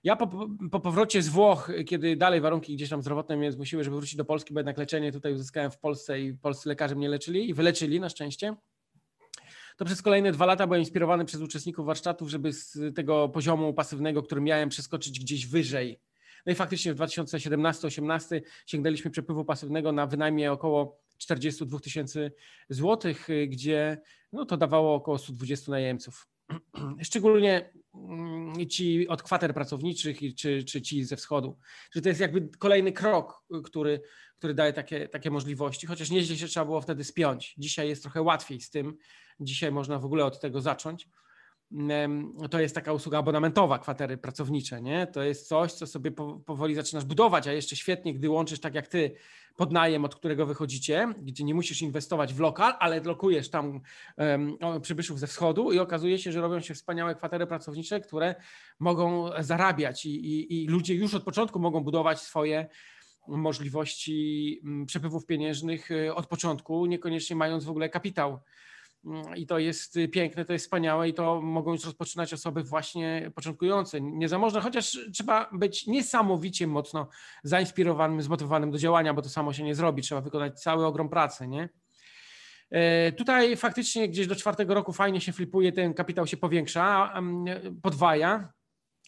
Ja po, po, powrocie z Włoch, kiedy dalej warunki gdzieś tam zdrowotne mnie zmusiły, żeby wrócić do Polski, bo jednak leczenie tutaj uzyskałem w Polsce i polscy lekarze mnie leczyli i wyleczyli na szczęście, to przez kolejne dwa lata byłem inspirowany przez uczestników warsztatów, żeby z tego poziomu pasywnego, który miałem, przeskoczyć gdzieś wyżej. No i faktycznie w 2017-2018 sięgnęliśmy przepływu pasywnego na wynajmie około 42 tysięcy złotych, gdzie no, to dawało około 120 najemców. Szczególnie ci od kwater pracowniczych czy, czy ci ze wschodu. Że to jest jakby kolejny krok, y, który, który daje takie, takie możliwości, chociaż nieźle się trzeba było wtedy spiąć. Dzisiaj jest trochę łatwiej z tym. Dzisiaj można w ogóle od tego zacząć to jest taka usługa abonamentowa, kwatery pracownicze, nie? To jest coś, co sobie powoli zaczynasz budować, a jeszcze świetnie, gdy łączysz tak jak ty podnajem, od którego wychodzicie, gdzie nie musisz inwestować w lokal, ale lokujesz tam um, przybyszów ze wschodu i okazuje się, że robią się wspaniałe kwatery pracownicze, które mogą zarabiać i, i, i ludzie już od początku mogą budować swoje możliwości przepływów pieniężnych y, od początku, niekoniecznie mając w ogóle kapitał Mm, i to jest piękne, to jest wspaniałe i to mogą już rozpoczynać osoby właśnie początkujące, niezamożne, chociaż trzeba być niesamowicie mocno zainspirowanym, zmotywowanym do działania, bo to samo się nie zrobi, trzeba wykonać cały ogrom pracy, nie? E, tutaj faktycznie gdzieś do czwartego roku fajnie się flipuje, ten kapitał się powiększa, podwaja,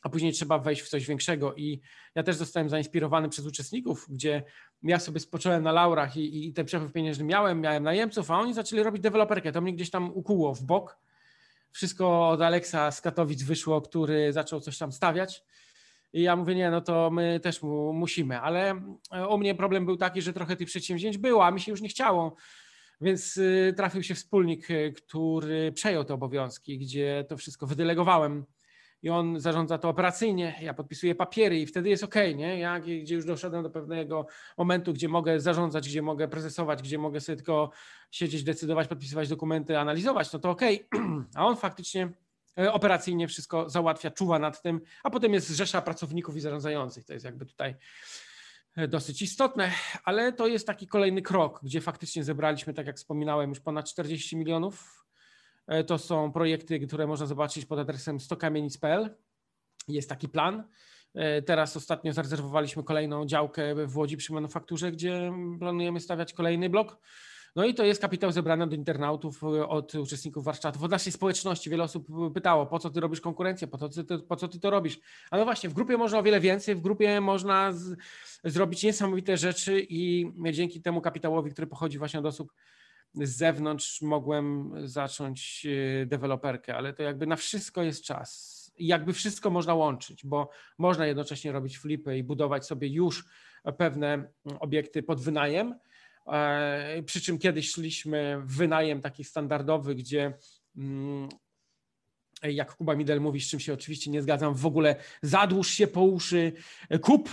a później trzeba wejść w coś większego. I ja też zostałem zainspirowany przez uczestników, gdzie ja sobie spocząłem na laurach i, i ten przepływ pieniężny miałem, miałem najemców, a oni zaczęli robić deweloperkę. To mnie gdzieś tam ukuło w bok. Wszystko od Aleksa z Katowic wyszło, który zaczął coś tam stawiać. I ja mówię, nie, no to my też mu, musimy, ale u mnie problem był taki, że trochę tych przedsięwzięć było, a mi się już nie chciało. Więc y, trafił się wspólnik, y, który przejął te obowiązki, gdzie to wszystko wydelegowałem i on zarządza to operacyjnie, ja podpisuję papiery i wtedy jest ok, nie? Ja gdzie już doszedłem do pewnego momentu, gdzie mogę zarządzać, gdzie mogę prezesować, gdzie mogę sobie tylko siedzieć, decydować, podpisywać dokumenty, analizować, no to ok, a on faktycznie e, operacyjnie wszystko załatwia, czuwa nad tym, a potem jest rzesza pracowników i zarządzających. To jest jakby tutaj e, dosyć istotne, ale to jest taki kolejny krok, gdzie faktycznie zebraliśmy, tak jak wspominałem, już ponad 40 milionów to są projekty, które można zobaczyć pod adresem stokamienic.pl. Jest taki plan. E, teraz ostatnio zarezerwowaliśmy kolejną działkę w Łodzi przy manufakturze, gdzie planujemy stawiać kolejny blok. No i to jest kapitał zebrany od internautów, e, od uczestników warsztatów, od naszej społeczności. Wiele osób pytało, po co ty robisz konkurencję, po, ty, po co ty to robisz. Ale no właśnie, w grupie można o wiele więcej, w grupie można z, zrobić niesamowite rzeczy i dzięki temu kapitałowi, który pochodzi właśnie od osób z zewnątrz mogłem zacząć deweloperkę, ale to jakby na wszystko jest czas. I jakby wszystko można łączyć, bo można jednocześnie robić flipy i budować sobie już pewne obiekty pod wynajem, e, przy czym kiedyś szliśmy w wynajem taki standardowy, gdzie mm, jak Kuba Midel mówi, z czym się oczywiście nie zgadzam, w ogóle zadłuż się po uszy, kup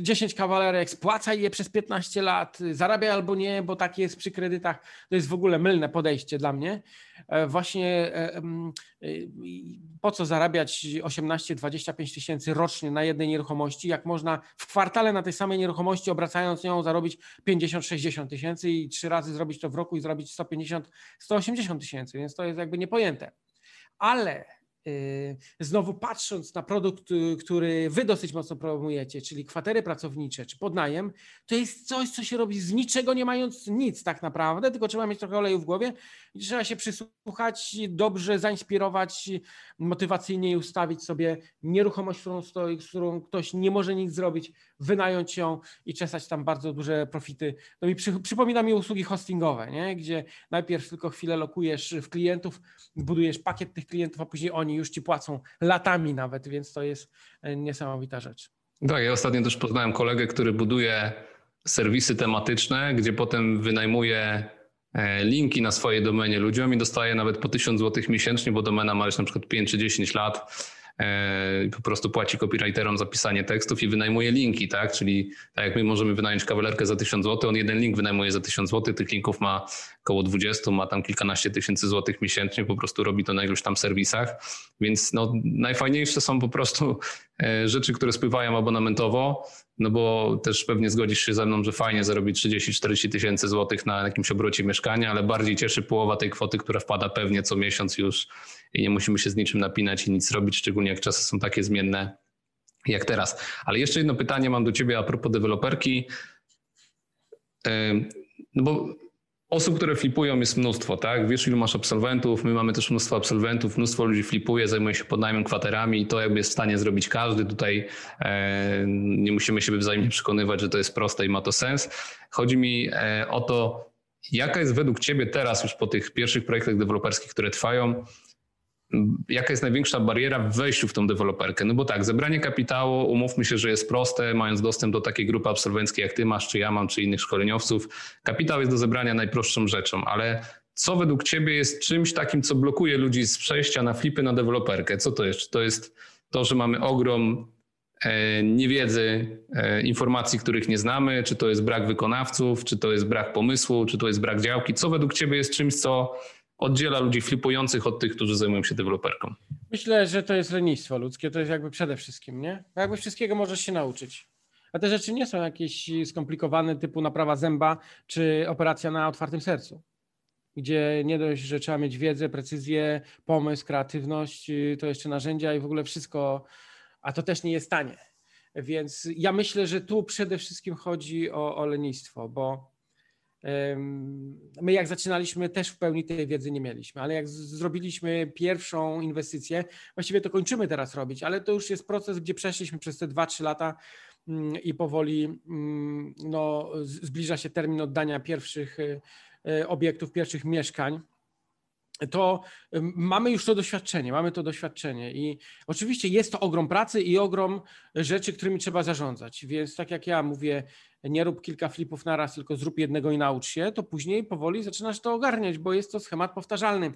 10 y, kawalerek, spłacaj je przez 15 lat, zarabiaj albo nie, bo tak jest przy kredytach. To jest w ogóle mylne podejście dla mnie. E, właśnie e, y, po co zarabiać 18-25 tysięcy rocznie na jednej nieruchomości, jak można w kwartale na tej samej nieruchomości obracając ją zarobić 50-60 tysięcy i trzy razy zrobić to w roku i zrobić 150-180 tysięcy, więc to jest jakby niepojęte ale znowu patrząc na produkt, y, który wy dosyć mocno promujecie, czyli kwatery pracownicze czy podnajem, to jest coś, co się robi z niczego nie mając nic tak naprawdę, tylko trzeba mieć trochę oleju w głowie i trzeba się przysłuchać, dobrze zainspirować, motywacyjnie ustawić sobie nieruchomość, którą stoi, z którą ktoś nie może nic zrobić, wynająć ją i czesać tam bardzo duże profity. No mi przy, przypomina mi usługi hostingowe, nie? gdzie najpierw tylko chwilę lokujesz w klientów, budujesz pakiet tych klientów, a później oni już ci płacą latami nawet, więc to jest e, niesamowita rzecz. Tak, ja ostatnio też poznałem kolegę, który buduje serwisy tematyczne, gdzie potem wynajmuje e, linki na swojej domenie ludziom i dostaje nawet po 1000 zł miesięcznie, bo domena ma już na przykład 5 czy 10 lat po prostu płaci copywriterom za pisanie tekstów i wynajmuje linki, tak? Czyli tak jak my możemy wynająć kawalerkę za 1000 zł, on jeden link wynajmuje za 1000 zł, tych linków ma około 20, ma tam kilkanaście tysięcy złotych miesięcznie, po prostu robi to na iluś tam serwisach, więc no, najfajniejsze są po prostu e, rzeczy, które spływają abonamentowo, no bo też pewnie zgodzisz się ze mną, że fajnie zarobić 30-40 tysięcy złotych na jakimś obrocie mieszkania, ale bardziej cieszy połowa tej kwoty, która wpada pewnie co miesiąc już i nie musimy się z niczym napinać i nic robić, szczególnie jak czasy są takie zmienne jak teraz. Ale jeszcze jedno pytanie mam do ciebie a propos deweloperki. No bo osób, które flipują jest mnóstwo, tak? Wiesz, ilu masz absolwentów, my mamy też mnóstwo absolwentów, mnóstwo ludzi flipuje, zajmuje się podnajmem kwaterami i to jakby jest w stanie zrobić każdy. Tutaj e, nie musimy się wzajemnie przekonywać, że to jest proste i ma to sens. Chodzi mi e, o to, jaka jest według Ciebie teraz już po tych pierwszych projektach deweloperskich, które trwają, jaka jest największa bariera w wejściu w tą deweloperkę? No bo tak, zebranie kapitału, umówmy się, że jest proste, mając dostęp do takiej grupy absolwenckiej jak ty masz, czy ja mam, czy innych szkoleniowców. Kapitał jest do zebrania najprostszą rzeczą, ale co według ciebie jest czymś takim, co blokuje ludzi z przejścia na flipy na deweloperkę? Co to jest? Czy to jest to, że mamy ogrom e, niewiedzy, e, informacji, których nie znamy, czy to jest brak wykonawców, czy to jest brak pomysłu, czy to jest brak działki? Co według ciebie jest czymś, co oddziela ludzi flipujących od tych, którzy zajmują się deweloperką? Myślę, że to jest lenistwo ludzkie, to jest jakby przede wszystkim, nie? Jakby wszystkiego możesz się nauczyć. A te rzeczy nie są jakieś skomplikowane, typu naprawa zęba czy operacja na otwartym sercu, gdzie nie dość, że trzeba mieć wiedzę, precyzję, pomysł, kreatywność, to jeszcze narzędzia i w ogóle wszystko, a to też nie jest tanie. Więc ja myślę, że tu przede wszystkim chodzi o, o lenistwo, bo My jak zaczynaliśmy też w pełni tej wiedzy nie mieliśmy, ale jak zrobiliśmy pierwszą inwestycję, właściwie to kończymy teraz robić, ale to już jest proces, gdzie przeszliśmy przez te 2-3 lata mm, i powoli mm, no, zbliża się termin oddania pierwszych y, y, obiektów, pierwszych mieszkań. To mamy już to doświadczenie, mamy to doświadczenie i oczywiście jest to ogrom pracy i ogrom rzeczy, którymi trzeba zarządzać, więc tak jak ja mówię, nie rób kilka flipów na raz, tylko zrób jednego i naucz się, to później powoli zaczynasz to ogarniać, bo jest to schemat powtarzalny.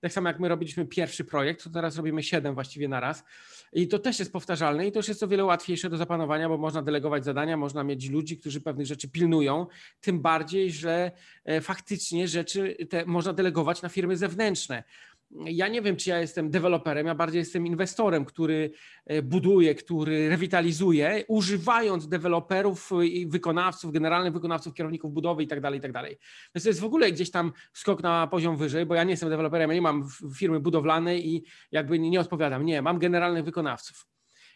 Tak samo jak my robiliśmy pierwszy projekt, to teraz robimy siedem właściwie na raz. I to też jest powtarzalne i to już jest o wiele łatwiejsze do zapanowania, bo można delegować zadania, można mieć ludzi, którzy pewnych rzeczy pilnują. Tym bardziej, że e, faktycznie rzeczy te można delegować na firmy zewnętrzne ja nie wiem, czy ja jestem deweloperem, ja bardziej jestem inwestorem, który e, buduje, który rewitalizuje, używając deweloperów i wykonawców, generalnych wykonawców, kierowników budowy itd., tak itd. Tak Więc to jest w ogóle gdzieś tam skok na poziom wyżej, bo ja nie jestem deweloperem, ja nie mam firmy budowlanej i jakby nie odpowiadam. Nie, mam generalnych wykonawców.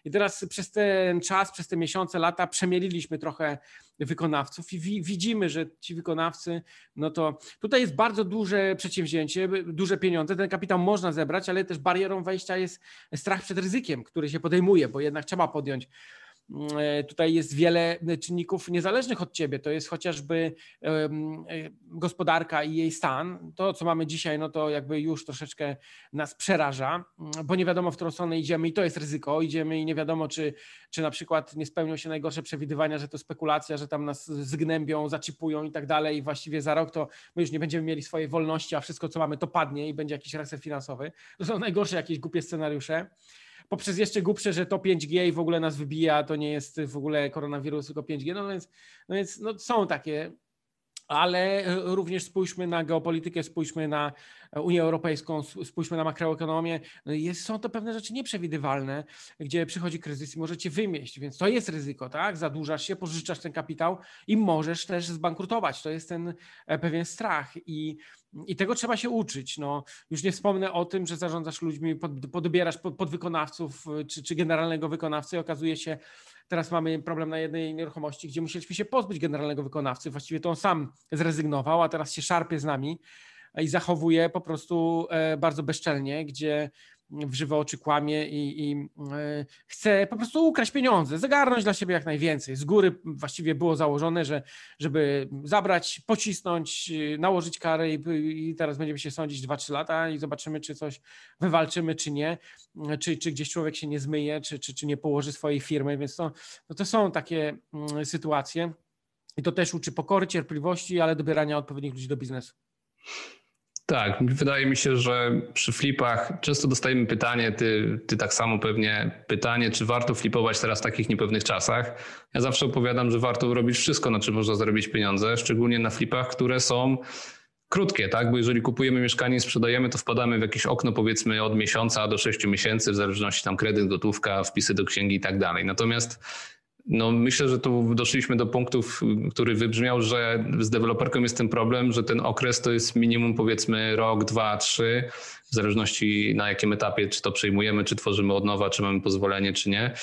I teraz przez ten czas, przez te miesiące, lata przemieliliśmy trochę wykonawców i wi widzimy, że ci wykonawcy, no to tutaj jest bardzo duże przedsięwzięcie, duże pieniądze, ten kapitał można zebrać, ale też barierą wejścia jest strach przed ryzykiem, który się podejmuje, bo jednak trzeba podjąć tutaj jest wiele czynników niezależnych od ciebie. To jest chociażby e, gospodarka i jej stan. To, co mamy dzisiaj, no to jakby już troszeczkę nas przeraża, bo nie wiadomo, w którą stronę idziemy i to jest ryzyko. Idziemy i nie wiadomo, czy, czy na przykład nie spełnią się najgorsze przewidywania, że to spekulacja, że tam nas zgnębią, zaczipują i tak dalej i właściwie za rok to my już nie będziemy mieli swojej wolności, a wszystko, co mamy, to padnie i będzie jakiś reset finansowy. To są najgorsze jakieś głupie scenariusze poprzez jeszcze głupsze, że to 5G i w ogóle nas wybija, to nie jest w ogóle koronawirus, tylko 5G. No więc, no więc no są takie ale również spójrzmy na geopolitykę, spójrzmy na Unię Europejską, spójrzmy na makroekonomię. No jest, są to pewne rzeczy nieprzewidywalne, gdzie przychodzi kryzys i możecie wymieść, więc to jest ryzyko, tak? Zadłużasz się, pożyczasz ten kapitał i możesz też zbankrutować. To jest ten e, pewien strach i, i tego trzeba się uczyć. No, już nie wspomnę o tym, że zarządzasz ludźmi, pod, podbierasz pod, podwykonawców czy, czy generalnego wykonawcy i okazuje się, Teraz mamy problem na jednej nieruchomości, gdzie musieliśmy się pozbyć generalnego wykonawcy. Właściwie to on sam zrezygnował, a teraz się szarpie z nami i zachowuje po prostu e, bardzo bezczelnie, gdzie w żywe oczy kłamie i, i e, chce po prostu ukraść pieniądze, zagarnąć dla siebie jak najwięcej. Z góry właściwie było założone, że żeby zabrać, pocisnąć, e, nałożyć karę i, i teraz będziemy się sądzić 2-3 lata i zobaczymy, czy coś wywalczymy, czy nie, czy, czy gdzieś człowiek się nie zmyje, czy, czy, czy nie położy swojej firmy, więc to, no to są takie mm, sytuacje i to też uczy pokory, cierpliwości, ale dobierania odpowiednich ludzi do biznesu. Tak, wydaje mi się, że przy flipach często dostajemy pytanie, ty, ty tak samo pewnie, pytanie, czy warto flipować teraz w takich niepewnych czasach. Ja zawsze opowiadam, że warto robić wszystko, na czym można zarobić pieniądze, szczególnie na flipach, które są krótkie, tak? Bo jeżeli kupujemy mieszkanie i sprzedajemy, to wpadamy w jakieś okno powiedzmy od miesiąca do sześciu miesięcy, w zależności tam kredyt, gotówka, wpisy do księgi i tak dalej. Natomiast no myślę, że tu doszliśmy do punktów, który wybrzmiał, że z deweloperką jest ten problem, że ten okres to jest minimum powiedzmy rok, dwa, trzy, w zależności na jakim etapie, czy to przejmujemy, czy tworzymy od nowa, czy mamy pozwolenie, czy nie.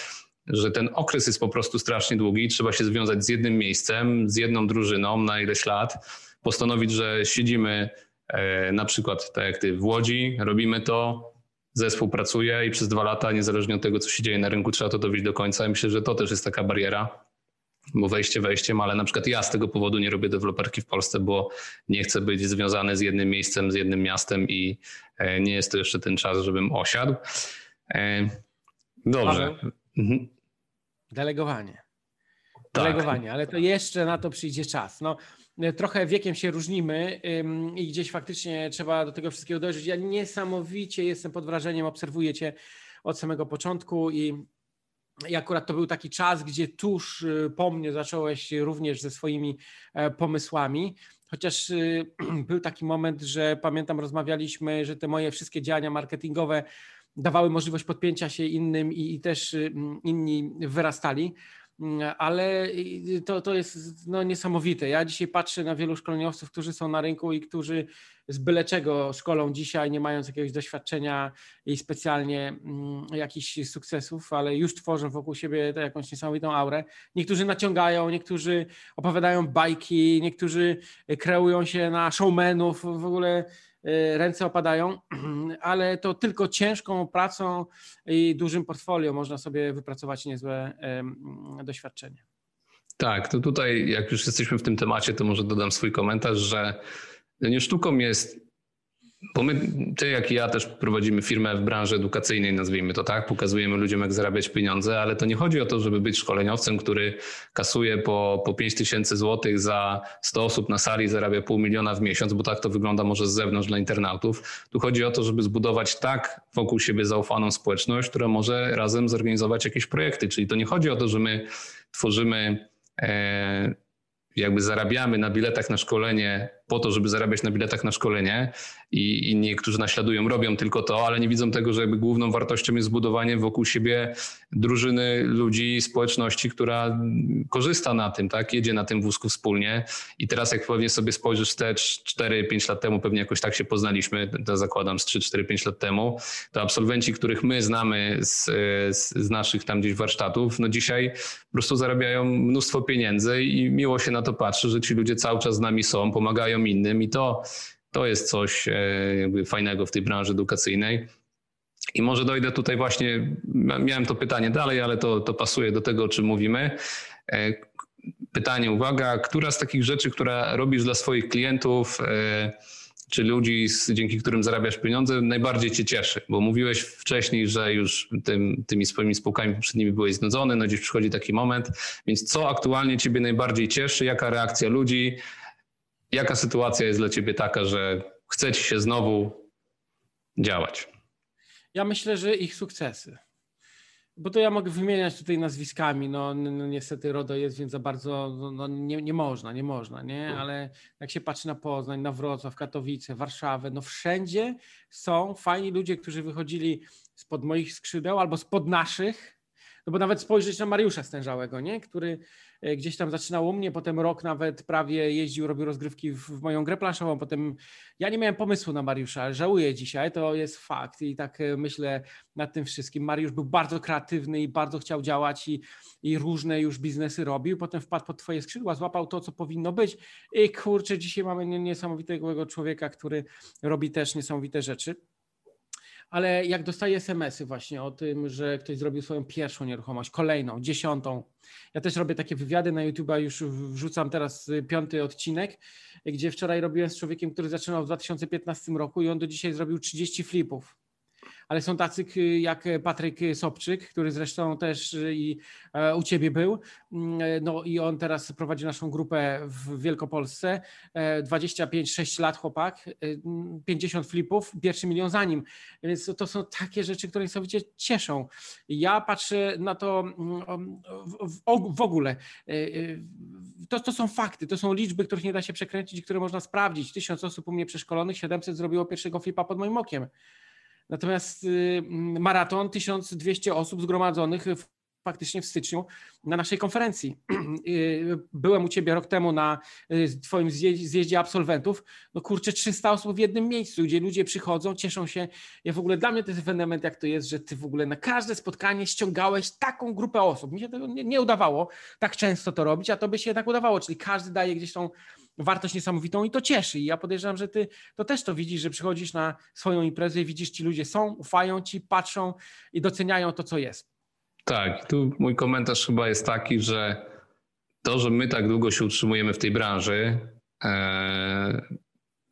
Że ten okres jest po prostu strasznie długi, trzeba się związać z jednym miejscem, z jedną drużyną na ileś lat, postanowić, że siedzimy e, na przykład tak jak ty w Łodzi, robimy to, zespół pracuje i przez dwa lata, niezależnie od tego, co się dzieje na rynku, trzeba to dowieść do końca. I myślę, że to też jest taka bariera, bo wejście wejściem, ale na przykład ja z tego powodu nie robię deweloperki w Polsce, bo nie chcę być związany z jednym miejscem, z jednym miastem i e, nie jest to jeszcze ten czas, żebym osiadł. E, dobrze. Mhm. Delegowanie. Tak. Delegowanie, tak. ale to jeszcze na to przyjdzie czas. No, trochę wiekiem się różnimy i gdzieś faktycznie trzeba do tego wszystkiego dojrzeć. Ja niesamowicie jestem pod wrażeniem, obserwuję Cię od samego początku i i akurat to był taki czas, gdzie tuż y, po mnie zacząłeś również ze swoimi e, pomysłami. Chociaż y, był taki moment, że pamiętam, rozmawialiśmy, że te moje wszystkie działania marketingowe dawały możliwość podpięcia się innym i, i też y, inni wyrastali. Mm, ale to, to jest no, niesamowite. Ja dzisiaj patrzę na wielu szkoleniowców, którzy są na rynku i którzy z byle czego szkolą dzisiaj, nie mając jakiegoś doświadczenia i specjalnie mm, jakichś sukcesów, ale już tworzą wokół siebie jakąś niesamowitą aurę. Niektórzy naciągają, niektórzy opowiadają bajki, niektórzy kreują się na showmenów, w ogóle Y, ręce opadają, ale to tylko ciężką pracą i dużym portfolio można sobie wypracować niezłe doświadczenie. Tak, to tutaj jak już jesteśmy w tym temacie, to może dodam swój komentarz, że nie sztuką jest bo my, ty jak i ja też prowadzimy firmę w branży edukacyjnej, nazwijmy to tak, pokazujemy ludziom jak zarabiać pieniądze, ale to nie chodzi o to, żeby być szkoleniowcem, który kasuje po, po 5 tysięcy złotych za 100 osób na sali, zarabia pół miliona w miesiąc, bo tak to wygląda może z zewnątrz dla internautów. Tu chodzi o to, żeby zbudować tak wokół siebie zaufaną społeczność, która może razem zorganizować jakieś projekty. Czyli to nie chodzi o to, że my tworzymy e, jakby zarabiamy na biletach na szkolenie po to, żeby zarabiać na biletach na szkolenie. I inni, którzy naśladują, robią tylko to, ale nie widzą tego, że jakby główną wartością jest zbudowanie wokół siebie drużyny ludzi, społeczności, która korzysta na tym, tak, jedzie na tym wózku wspólnie. I teraz jak pewnie sobie spojrzysz wstecz 4-5 lat temu, pewnie jakoś tak się poznaliśmy, to zakładam z 3-4-5 lat temu, to absolwenci, których my znamy z, z naszych tam gdzieś warsztatów, no dzisiaj po prostu zarabiają mnóstwo pieniędzy i miło się na to patrzy, że ci ludzie cały czas z nami są, pomagają innym i to, to jest coś e, jakby fajnego w tej branży edukacyjnej. I może dojdę tutaj właśnie, miałem to pytanie dalej, ale to, to pasuje do tego, o czym mówimy. E, pytanie, uwaga, która z takich rzeczy, która robisz dla swoich klientów, e, czy ludzi, dzięki którym zarabiasz pieniądze, najbardziej cię cieszy? Bo mówiłeś wcześniej, że już tym, tymi swoimi spółkami poprzednimi byłeś znudzony, no dziś przychodzi taki moment. Więc co aktualnie ciebie najbardziej cieszy? Jaka reakcja ludzi? Jaka sytuacja jest dla ciebie taka, że chce ci się znowu działać? Ja myślę, że ich sukcesy. Bo to ja mogę wymieniać tutaj nazwiskami, no, no niestety RODO jest, więc za bardzo no, no, nie, nie można, nie można, nie? Mm. Ale jak się patrzy na Poznań, na Wrocław, Katowice, Warszawę, no wszędzie są fajni ludzie, którzy wychodzili spod moich skrzydeł albo spod naszych, no bo nawet spojrzeć na Mariusza Stężałego, nie? który gdzieś tam zaczynał u mnie, potem rok nawet prawie jeździł, robił rozgrywki w, w moją grę planszową, potem ja nie miałem pomysłu na Mariusza, żałuję dzisiaj, to jest fakt i tak e, myślę nad tym wszystkim. Mariusz był bardzo kreatywny i bardzo chciał działać i, i różne już biznesy robił, potem wpadł pod twoje skrzydła, złapał to, co powinno być i kurczę, dzisiaj mamy niesamowitego człowieka, który robi też niesamowite rzeczy ale jak dostaję SMS-y właśnie o tym, że ktoś zrobił swoją pierwszą nieruchomość, kolejną, dziesiątą. Ja też robię takie wywiady na YouTube, już wrzucam teraz y, piąty odcinek, gdzie wczoraj robiłem z człowiekiem, który zaczynał w 2015 roku i on do dzisiaj zrobił 30 flipów ale są tacy jak Patryk Sobczyk, który zresztą też i e, u ciebie był. Mm, e, no i on teraz prowadzi naszą grupę w Wielkopolsce. 25-6 e, lat chłopak, 50 flipów, pierwszy milion za nim. Więc to są takie rzeczy, które niesamowicie cieszą. Ja patrzę na to mm, w, ogóle. To, to są fakty, to są liczby, których nie da się przekręcić które można sprawdzić. Tysiąc osób u mnie przeszkolonych, 700 zrobiło pierwszego flipa pod moim okiem. Natomiast y, maraton 1200 osób zgromadzonych faktycznie w styczniu na naszej konferencji. Y, byłem u ciebie rok temu na y, twoim zjeździe absolwentów. No kurczę, 300 osób w jednym miejscu, gdzie ludzie przychodzą, cieszą się. Ja w ogóle dla mnie to jest ewenement, jak to jest, że ty w ogóle na każde spotkanie ściągałeś taką grupę osób. Mi się tego nie, nie udawało tak często to robić, a to by się jednak udawało, czyli każdy daje gdzieś tą wartość niesamowitą i to cieszy. I ja podejrzewam, że ty to też to widzisz, że przychodzisz na swoją imprezę i widzisz, ci ludzie są, ufają ci, patrzą i doceniają to, co jest. Tak, tu mój komentarz chyba jest taki, że to, że my tak długo się utrzymujemy w tej branży, e,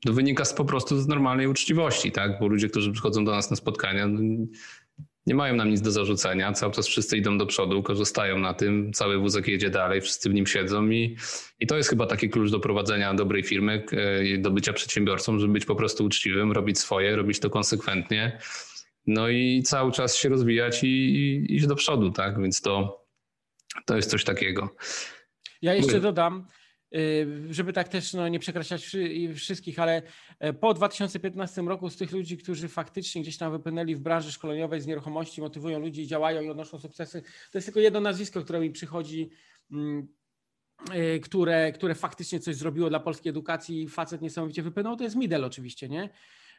to wynika z, po prostu z normalnej uczciwości, tak? Bo ludzie, którzy przychodzą do nas na spotkania, nie mają nam nic do zarzucenia. Cały czas wszyscy idą do przodu, korzystają na tym, cały wózek jedzie dalej, wszyscy w nim siedzą i, i to jest chyba taki klucz do prowadzenia dobrej firmy, e, do bycia przedsiębiorcą, żeby być po prostu uczciwym, robić swoje, robić to konsekwentnie. No i cały czas się rozwijać i, i iść do przodu, tak? Więc to, to jest coś takiego. Ja jeszcze dodam, żeby tak też no, nie przekraczać wszystkich, ale e, po 2015 roku z tych ludzi, którzy faktycznie gdzieś tam wypłynęli w branży szkoleniowej z nieruchomości, motywują ludzi, działają i odnoszą sukcesy, to jest tylko jedno nazwisko, które mi przychodzi, mm, e, które, które faktycznie coś zrobiło dla polskiej edukacji, facet niesamowicie wypłynął, to jest Midel oczywiście, nie?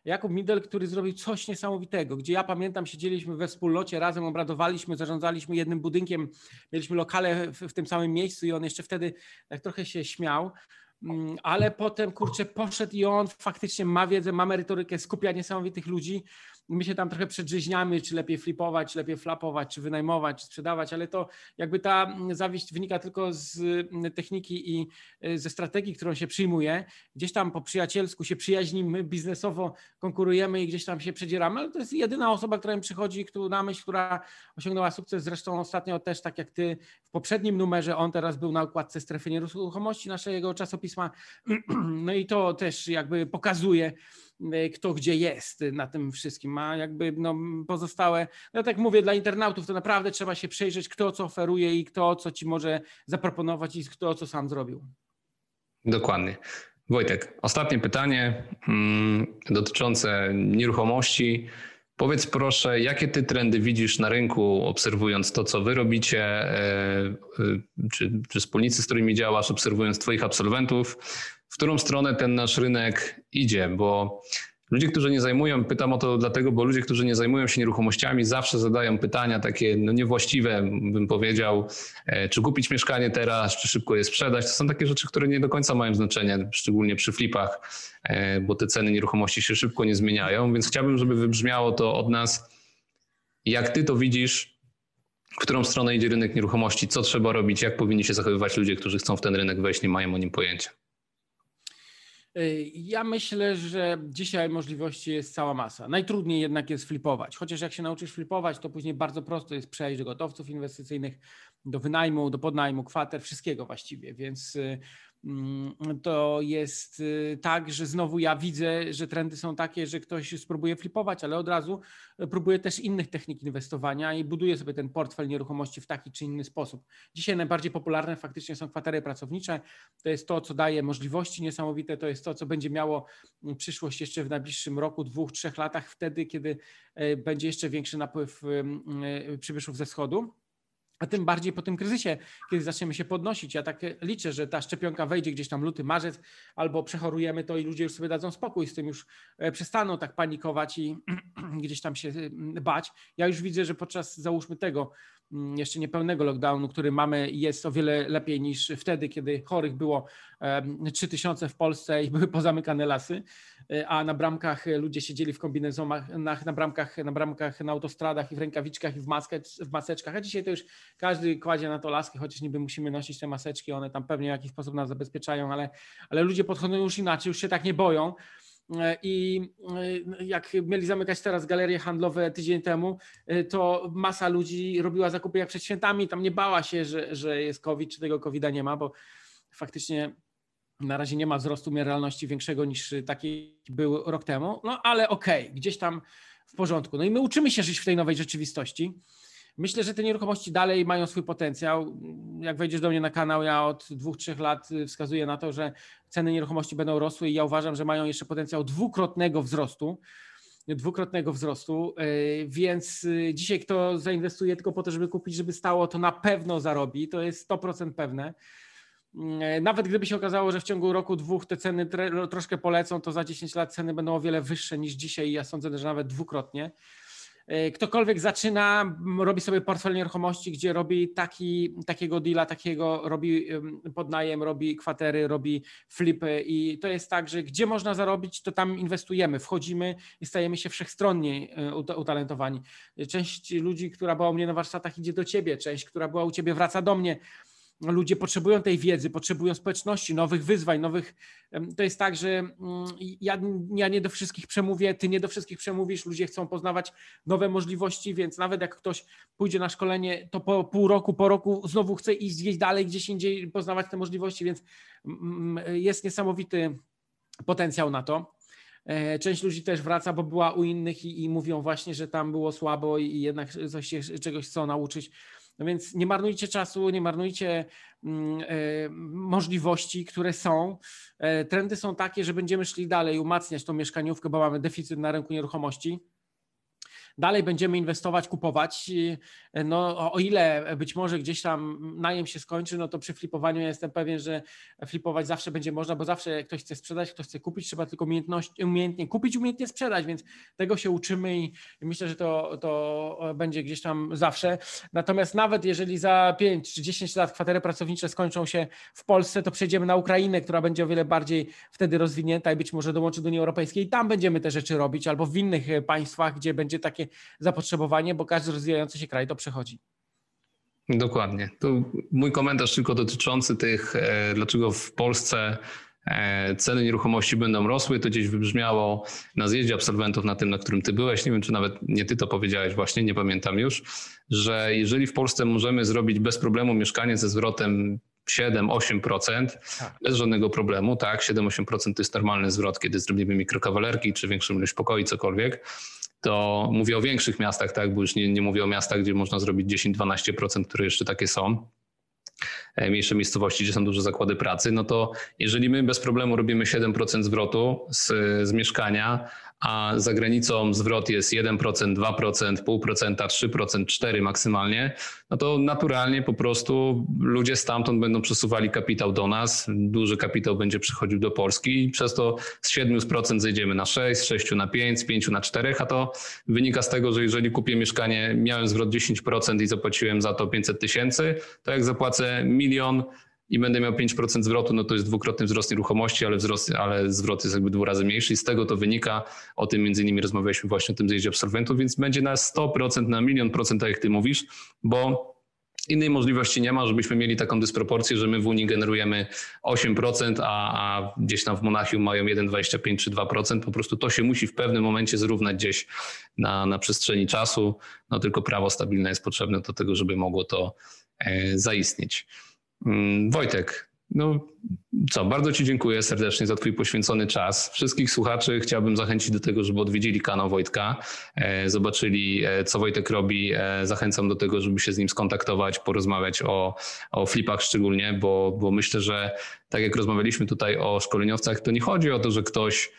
Jakub Midel, który zrobił coś niesamowitego, gdzie ja pamiętam, siedzieliśmy we wspólnocie, razem obradowaliśmy, zarządzaliśmy jednym budynkiem, mieliśmy lokale w, w tym samym miejscu i on jeszcze wtedy tak trochę się śmiał, mm, ale potem, kurczę, poszedł i on faktycznie ma wiedzę, ma merytorykę, skupia niesamowitych ludzi, my się tam trochę przedrzeźniamy, czy lepiej flipować, czy lepiej flapować, czy wynajmować, czy sprzedawać, ale to jakby ta zawiść wynika tylko z mm, techniki i y, ze strategii, którą się przyjmuje. Gdzieś tam po przyjacielsku się przyjaźnimy, biznesowo konkurujemy i gdzieś tam się przedzieramy, ale to jest jedyna osoba, która mi przychodzi na myśl, która osiągnęła sukces. Zresztą ostatnio też, tak jak ty w poprzednim numerze, on teraz był na układce strefy nieruchomości naszego czasopisma. No i to też jakby pokazuje, kto gdzie jest na tym wszystkim, ma jakby no, pozostałe, no tak mówię, dla internautów to naprawdę trzeba się przejrzeć, kto co oferuje i kto co ci może zaproponować i kto co sam zrobił. Dokładnie. Wojtek, ostatnie pytanie hmm, dotyczące nieruchomości. Powiedz proszę, jakie ty trendy widzisz na rynku, obserwując to, co wy robicie, e, e, czy, czy wspólnicy, z którymi działasz, obserwując twoich absolwentów, w którą stronę ten nasz rynek idzie, bo ludzie, którzy nie zajmują, pytam o to dlatego, bo ludzie, którzy nie zajmują się nieruchomościami, zawsze zadają pytania takie no niewłaściwe, bym powiedział, e, czy kupić mieszkanie teraz, czy szybko je sprzedać. To są takie rzeczy, które nie do końca mają znaczenie, szczególnie przy flipach, e, bo te ceny nieruchomości się szybko nie zmieniają, więc chciałbym, żeby wybrzmiało to od nas Jak ty to widzisz, w którą stronę idzie rynek nieruchomości, co trzeba robić, jak powinni się zachowywać ludzie, którzy chcą w ten rynek wejść, nie mają o nim pojęcia? Y, ja myślę, że dzisiaj możliwości jest cała masa. Najtrudniej jednak jest flipować. Chociaż jak się nauczysz flipować, to później bardzo prosto jest przejść do gotowców inwestycyjnych, do wynajmu, do podnajmu, kwater, wszystkiego właściwie. Więc y, to jest y, tak, że znowu ja widzę, że trendy są takie, że ktoś spróbuje flipować, ale od razu e, próbuje też innych technik inwestowania i buduje sobie ten portfel nieruchomości w taki czy inny sposób. Dzisiaj najbardziej popularne faktycznie są kwatery pracownicze. To jest to, co daje możliwości niesamowite, to jest to, co będzie miało mm, przyszłość jeszcze w najbliższym roku, dwóch, trzech latach, wtedy, kiedy e, będzie jeszcze większy napływ przybyszów ze wschodu a tym bardziej po tym kryzysie, kiedy zaczniemy się podnosić. Ja tak liczę, że ta szczepionka wejdzie gdzieś tam luty, marzec, albo przechorujemy to i ludzie już sobie dadzą spokój z tym, już e, przestaną tak panikować i gdzieś tam się mm, bać. Ja już widzę, że podczas załóżmy tego Mm, jeszcze niepełnego lockdownu, który mamy, jest o wiele lepiej niż wtedy, kiedy chorych było 3000 w Polsce i były pozamykane lasy, a na bramkach ludzie siedzieli w kombinezonach, na bramkach, na bramkach, na autostradach i w rękawiczkach i w, w maseczkach, a dzisiaj to już każdy kładzie na to laskę, chociaż niby musimy nosić te maseczki, one tam pewnie w jakiś sposób nas zabezpieczają, ale, ale ludzie podchodzą już inaczej, już się tak nie boją. E, I e, jak mieli zamykać teraz galerie handlowe tydzień temu, e, to masa ludzi robiła zakupy jak przed świętami, tam nie bała się, że, że jest COVID, czy tego COVID-a nie ma, bo faktycznie na razie nie ma wzrostu mieralności większego niż taki był rok temu, no ale okej, okay, gdzieś tam w porządku. No i my uczymy się żyć w tej nowej rzeczywistości. Myślę, że te nieruchomości dalej mają swój potencjał. Jak wejdziesz do mnie na kanał, ja od dwóch, trzech lat wskazuję na to, że ceny nieruchomości będą rosły i ja uważam, że mają jeszcze potencjał dwukrotnego wzrostu dwukrotnego wzrostu, e, więc e, dzisiaj kto zainwestuje tylko po to, żeby kupić, żeby stało, to na pewno zarobi, to jest 100% pewne. E, nawet gdyby się okazało, że w ciągu roku, dwóch te ceny troszkę polecą, to za 10 lat ceny będą o wiele wyższe niż dzisiaj ja sądzę, że nawet dwukrotnie. E, ktokolwiek zaczyna, robi sobie portfel nieruchomości, gdzie robi taki, takiego deala, takiego robi podnajem, robi kwatery, robi flipy i to jest tak, że gdzie można zarobić, to tam inwestujemy, wchodzimy i stajemy się wszechstronnie e, utalentowani. Część ludzi, która była u mnie na warsztatach idzie do ciebie, część, która była u ciebie wraca do mnie ludzie potrzebują tej wiedzy, potrzebują społeczności, nowych wyzwań, nowych. To jest tak, że mm, ja, ja nie do wszystkich przemówię, ty nie do wszystkich przemówisz, ludzie chcą poznawać nowe możliwości, więc nawet jak ktoś pójdzie na szkolenie, to po pół roku, po roku znowu chce iść gdzieś dalej, gdzieś indziej, poznawać te możliwości, więc mm, mm, jest niesamowity potencjał na to. E, część ludzi też wraca, bo była u innych i, i mówią właśnie, że tam było słabo i jednak coś się, czegoś chcą nauczyć. No więc nie marnujcie czasu, nie marnujcie mm, e, możliwości, które są. E, trendy są takie, że będziemy szli dalej, umacniać tą mieszkaniówkę, bo mamy deficyt na rynku nieruchomości dalej będziemy inwestować, kupować. No, o ile być może gdzieś tam najem się skończy, no to przy flipowaniu jestem pewien, że flipować zawsze będzie można, bo zawsze ktoś chce sprzedać, ktoś chce kupić, trzeba tylko umiejętność, umiejętnie kupić, umiejętnie sprzedać, więc tego się uczymy i myślę, że to, to będzie gdzieś tam zawsze. Natomiast nawet jeżeli za 5 czy 10 lat kwatery pracownicze skończą się w Polsce, to przejdziemy na Ukrainę, która będzie o wiele bardziej wtedy rozwinięta i być może dołączy do Unii Europejskiej i tam będziemy te rzeczy robić, albo w innych państwach, gdzie będzie takie zapotrzebowanie, bo każdy rozwijający się kraj to przechodzi. Dokładnie. To mój komentarz tylko dotyczący tych, e, dlaczego w Polsce e, ceny nieruchomości będą rosły. To gdzieś wybrzmiało na zjeździe absolwentów, na tym, na którym ty byłeś. Nie wiem, czy nawet nie ty to powiedziałeś właśnie, nie pamiętam już, że jeżeli w Polsce możemy zrobić bez problemu mieszkanie ze zwrotem 7-8% tak. bez żadnego problemu, tak, 7-8% to jest normalny zwrot, kiedy zrobimy mikrokawalerki czy większą ilość pokoi, cokolwiek, to mówię o większych miastach, tak, bo już nie, nie mówię o miastach, gdzie można zrobić 10-12%, które jeszcze takie są, e, mniejsze miejscowości, gdzie są duże zakłady pracy, no to jeżeli my bez problemu robimy 7% zwrotu z, z mieszkania, a za granicą zwrot jest 1%, 2%, 0,5%, 3%, 4% maksymalnie, no to naturalnie po prostu ludzie stamtąd będą przesuwali kapitał do nas, duży kapitał będzie przychodził do Polski i przez to z 7% zejdziemy na 6, z 6 na 5, z 5 na 4, a to wynika z tego, że jeżeli kupię mieszkanie, miałem zwrot 10% i zapłaciłem za to 500 tysięcy, to jak zapłacę milion, i będę miał 5% zwrotu, no to jest dwukrotny wzrost nieruchomości, ale, wzrost, ale zwrot jest jakby dwa razy mniejszy i z tego to wynika. O tym między innymi rozmawialiśmy właśnie o tym zjeździe absolwentów, więc będzie na 100%, na milion procent, tak jak ty mówisz, bo Innej możliwości nie ma, żebyśmy mieli taką dysproporcję, że my w Unii generujemy 8%, a, a gdzieś tam w Monachium mają 1,25 czy 2%. Po prostu to się musi w pewnym momencie zrównać gdzieś na, na przestrzeni czasu. No tylko prawo stabilne jest potrzebne do tego, żeby mogło to e, zaistnieć. Mm, Wojtek, no co, bardzo Ci dziękuję serdecznie za Twój poświęcony czas. Wszystkich słuchaczy chciałbym zachęcić do tego, żeby odwiedzili kanał Wojtka, e, zobaczyli, e, co Wojtek robi. E, zachęcam do tego, żeby się z nim skontaktować, porozmawiać o, o flipach szczególnie, bo, bo myślę, że tak jak rozmawialiśmy tutaj o szkoleniowcach, to nie chodzi o to, że ktoś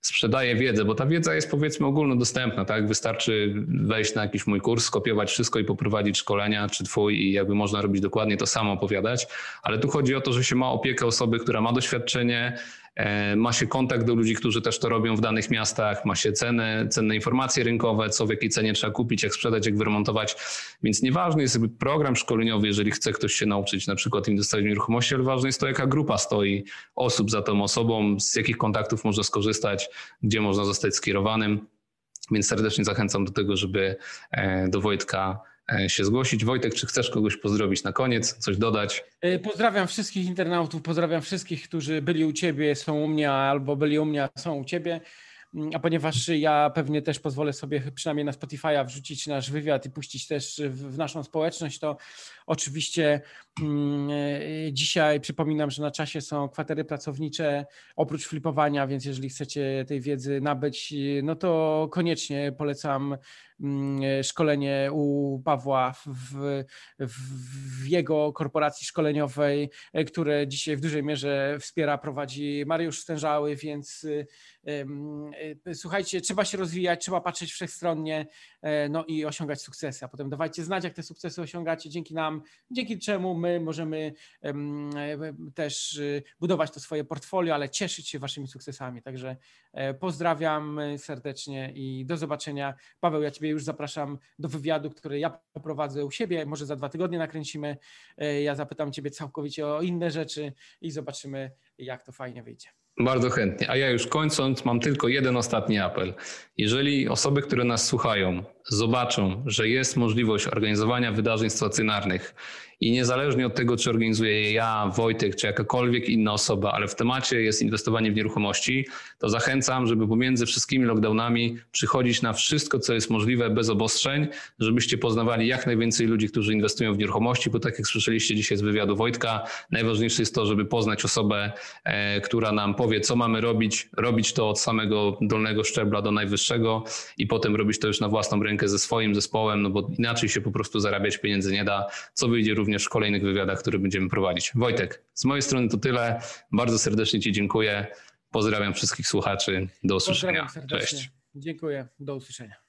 sprzedaję wiedzę, bo ta wiedza jest powiedzmy ogólnodostępna, tak? Wystarczy wejść na jakiś mój kurs, skopiować wszystko i poprowadzić szkolenia, czy twój i jakby można robić dokładnie to samo, opowiadać, ale tu chodzi o to, że się ma opiekę osoby, która ma doświadczenie, ma się kontakt do ludzi, którzy też to robią w danych miastach, ma się ceny, cenne informacje rynkowe, co w jakiej cenie trzeba kupić, jak sprzedać, jak wyremontować. Więc nieważny jest program szkoleniowy, jeżeli chce ktoś się nauczyć na przykład inwestować w nieruchomości, ale ważne jest to, jaka grupa stoi osób za tą osobą, z jakich kontaktów można skorzystać, gdzie można zostać skierowanym. Więc serdecznie zachęcam do tego, żeby e, do Wojtka E, się zgłosić. Wojtek, czy chcesz kogoś pozdrowić na koniec, coś dodać? E, pozdrawiam wszystkich internautów, pozdrawiam wszystkich, którzy byli u Ciebie, są u mnie, albo byli u mnie, są u Ciebie. Mm, a ponieważ ja pewnie też pozwolę sobie przynajmniej na Spotify'a wrzucić nasz wywiad i puścić też w naszą społeczność, to oczywiście mm, e, dzisiaj przypominam, że na czasie są kwatery pracownicze oprócz flipowania, więc jeżeli chcecie tej wiedzy nabyć, no to koniecznie polecam mm, szkolenie u Pawła w, w, jego korporacji szkoleniowej, e, które dzisiaj w dużej mierze wspiera, prowadzi Mariusz Stężały, więc E, słuchajcie, trzeba się rozwijać, trzeba patrzeć wszechstronnie e, no i osiągać sukcesy, a potem dawajcie znać, jak te sukcesy osiągacie. Dzięki nam, dzięki czemu my możemy e, też budować to swoje portfolio, ale cieszyć się waszymi sukcesami. Także pozdrawiam serdecznie i do zobaczenia. Paweł, ja ciebie już zapraszam do wywiadu, który ja poprowadzę u siebie, może za dwa tygodnie nakręcimy. Ja zapytam ciebie całkowicie o inne rzeczy i zobaczymy, jak to fajnie wyjdzie. Bardzo chętnie. A ja już kończąc, mam tylko jeden ostatni apel. Jeżeli osoby, które nas słuchają, zobaczą, że jest możliwość organizowania wydarzeń stacjonarnych. I niezależnie od tego, czy organizuję je ja, Wojtek, czy jakakolwiek inna osoba, ale w temacie jest inwestowanie w nieruchomości, to zachęcam, żeby pomiędzy wszystkimi lockdownami przychodzić na wszystko, co jest możliwe bez obostrzeń, żebyście poznawali jak najwięcej ludzi, którzy inwestują w nieruchomości, bo tak jak słyszeliście dzisiaj z wywiadu Wojtka, najważniejsze jest to, żeby poznać osobę, e, która nam powie, co mamy robić, robić to od samego dolnego szczebla do najwyższego i potem robić to już na własną rękę ze swoim zespołem, no bo inaczej się po prostu zarabiać pieniędzy nie da, co wyjdzie również również w kolejnych wywiadach, które będziemy prowadzić. Wojtek, z mojej strony to tyle. Bardzo serdecznie Ci dziękuję. Pozdrawiam wszystkich słuchaczy. Do usłyszenia. Cześć. Dziękuję. Do usłyszenia.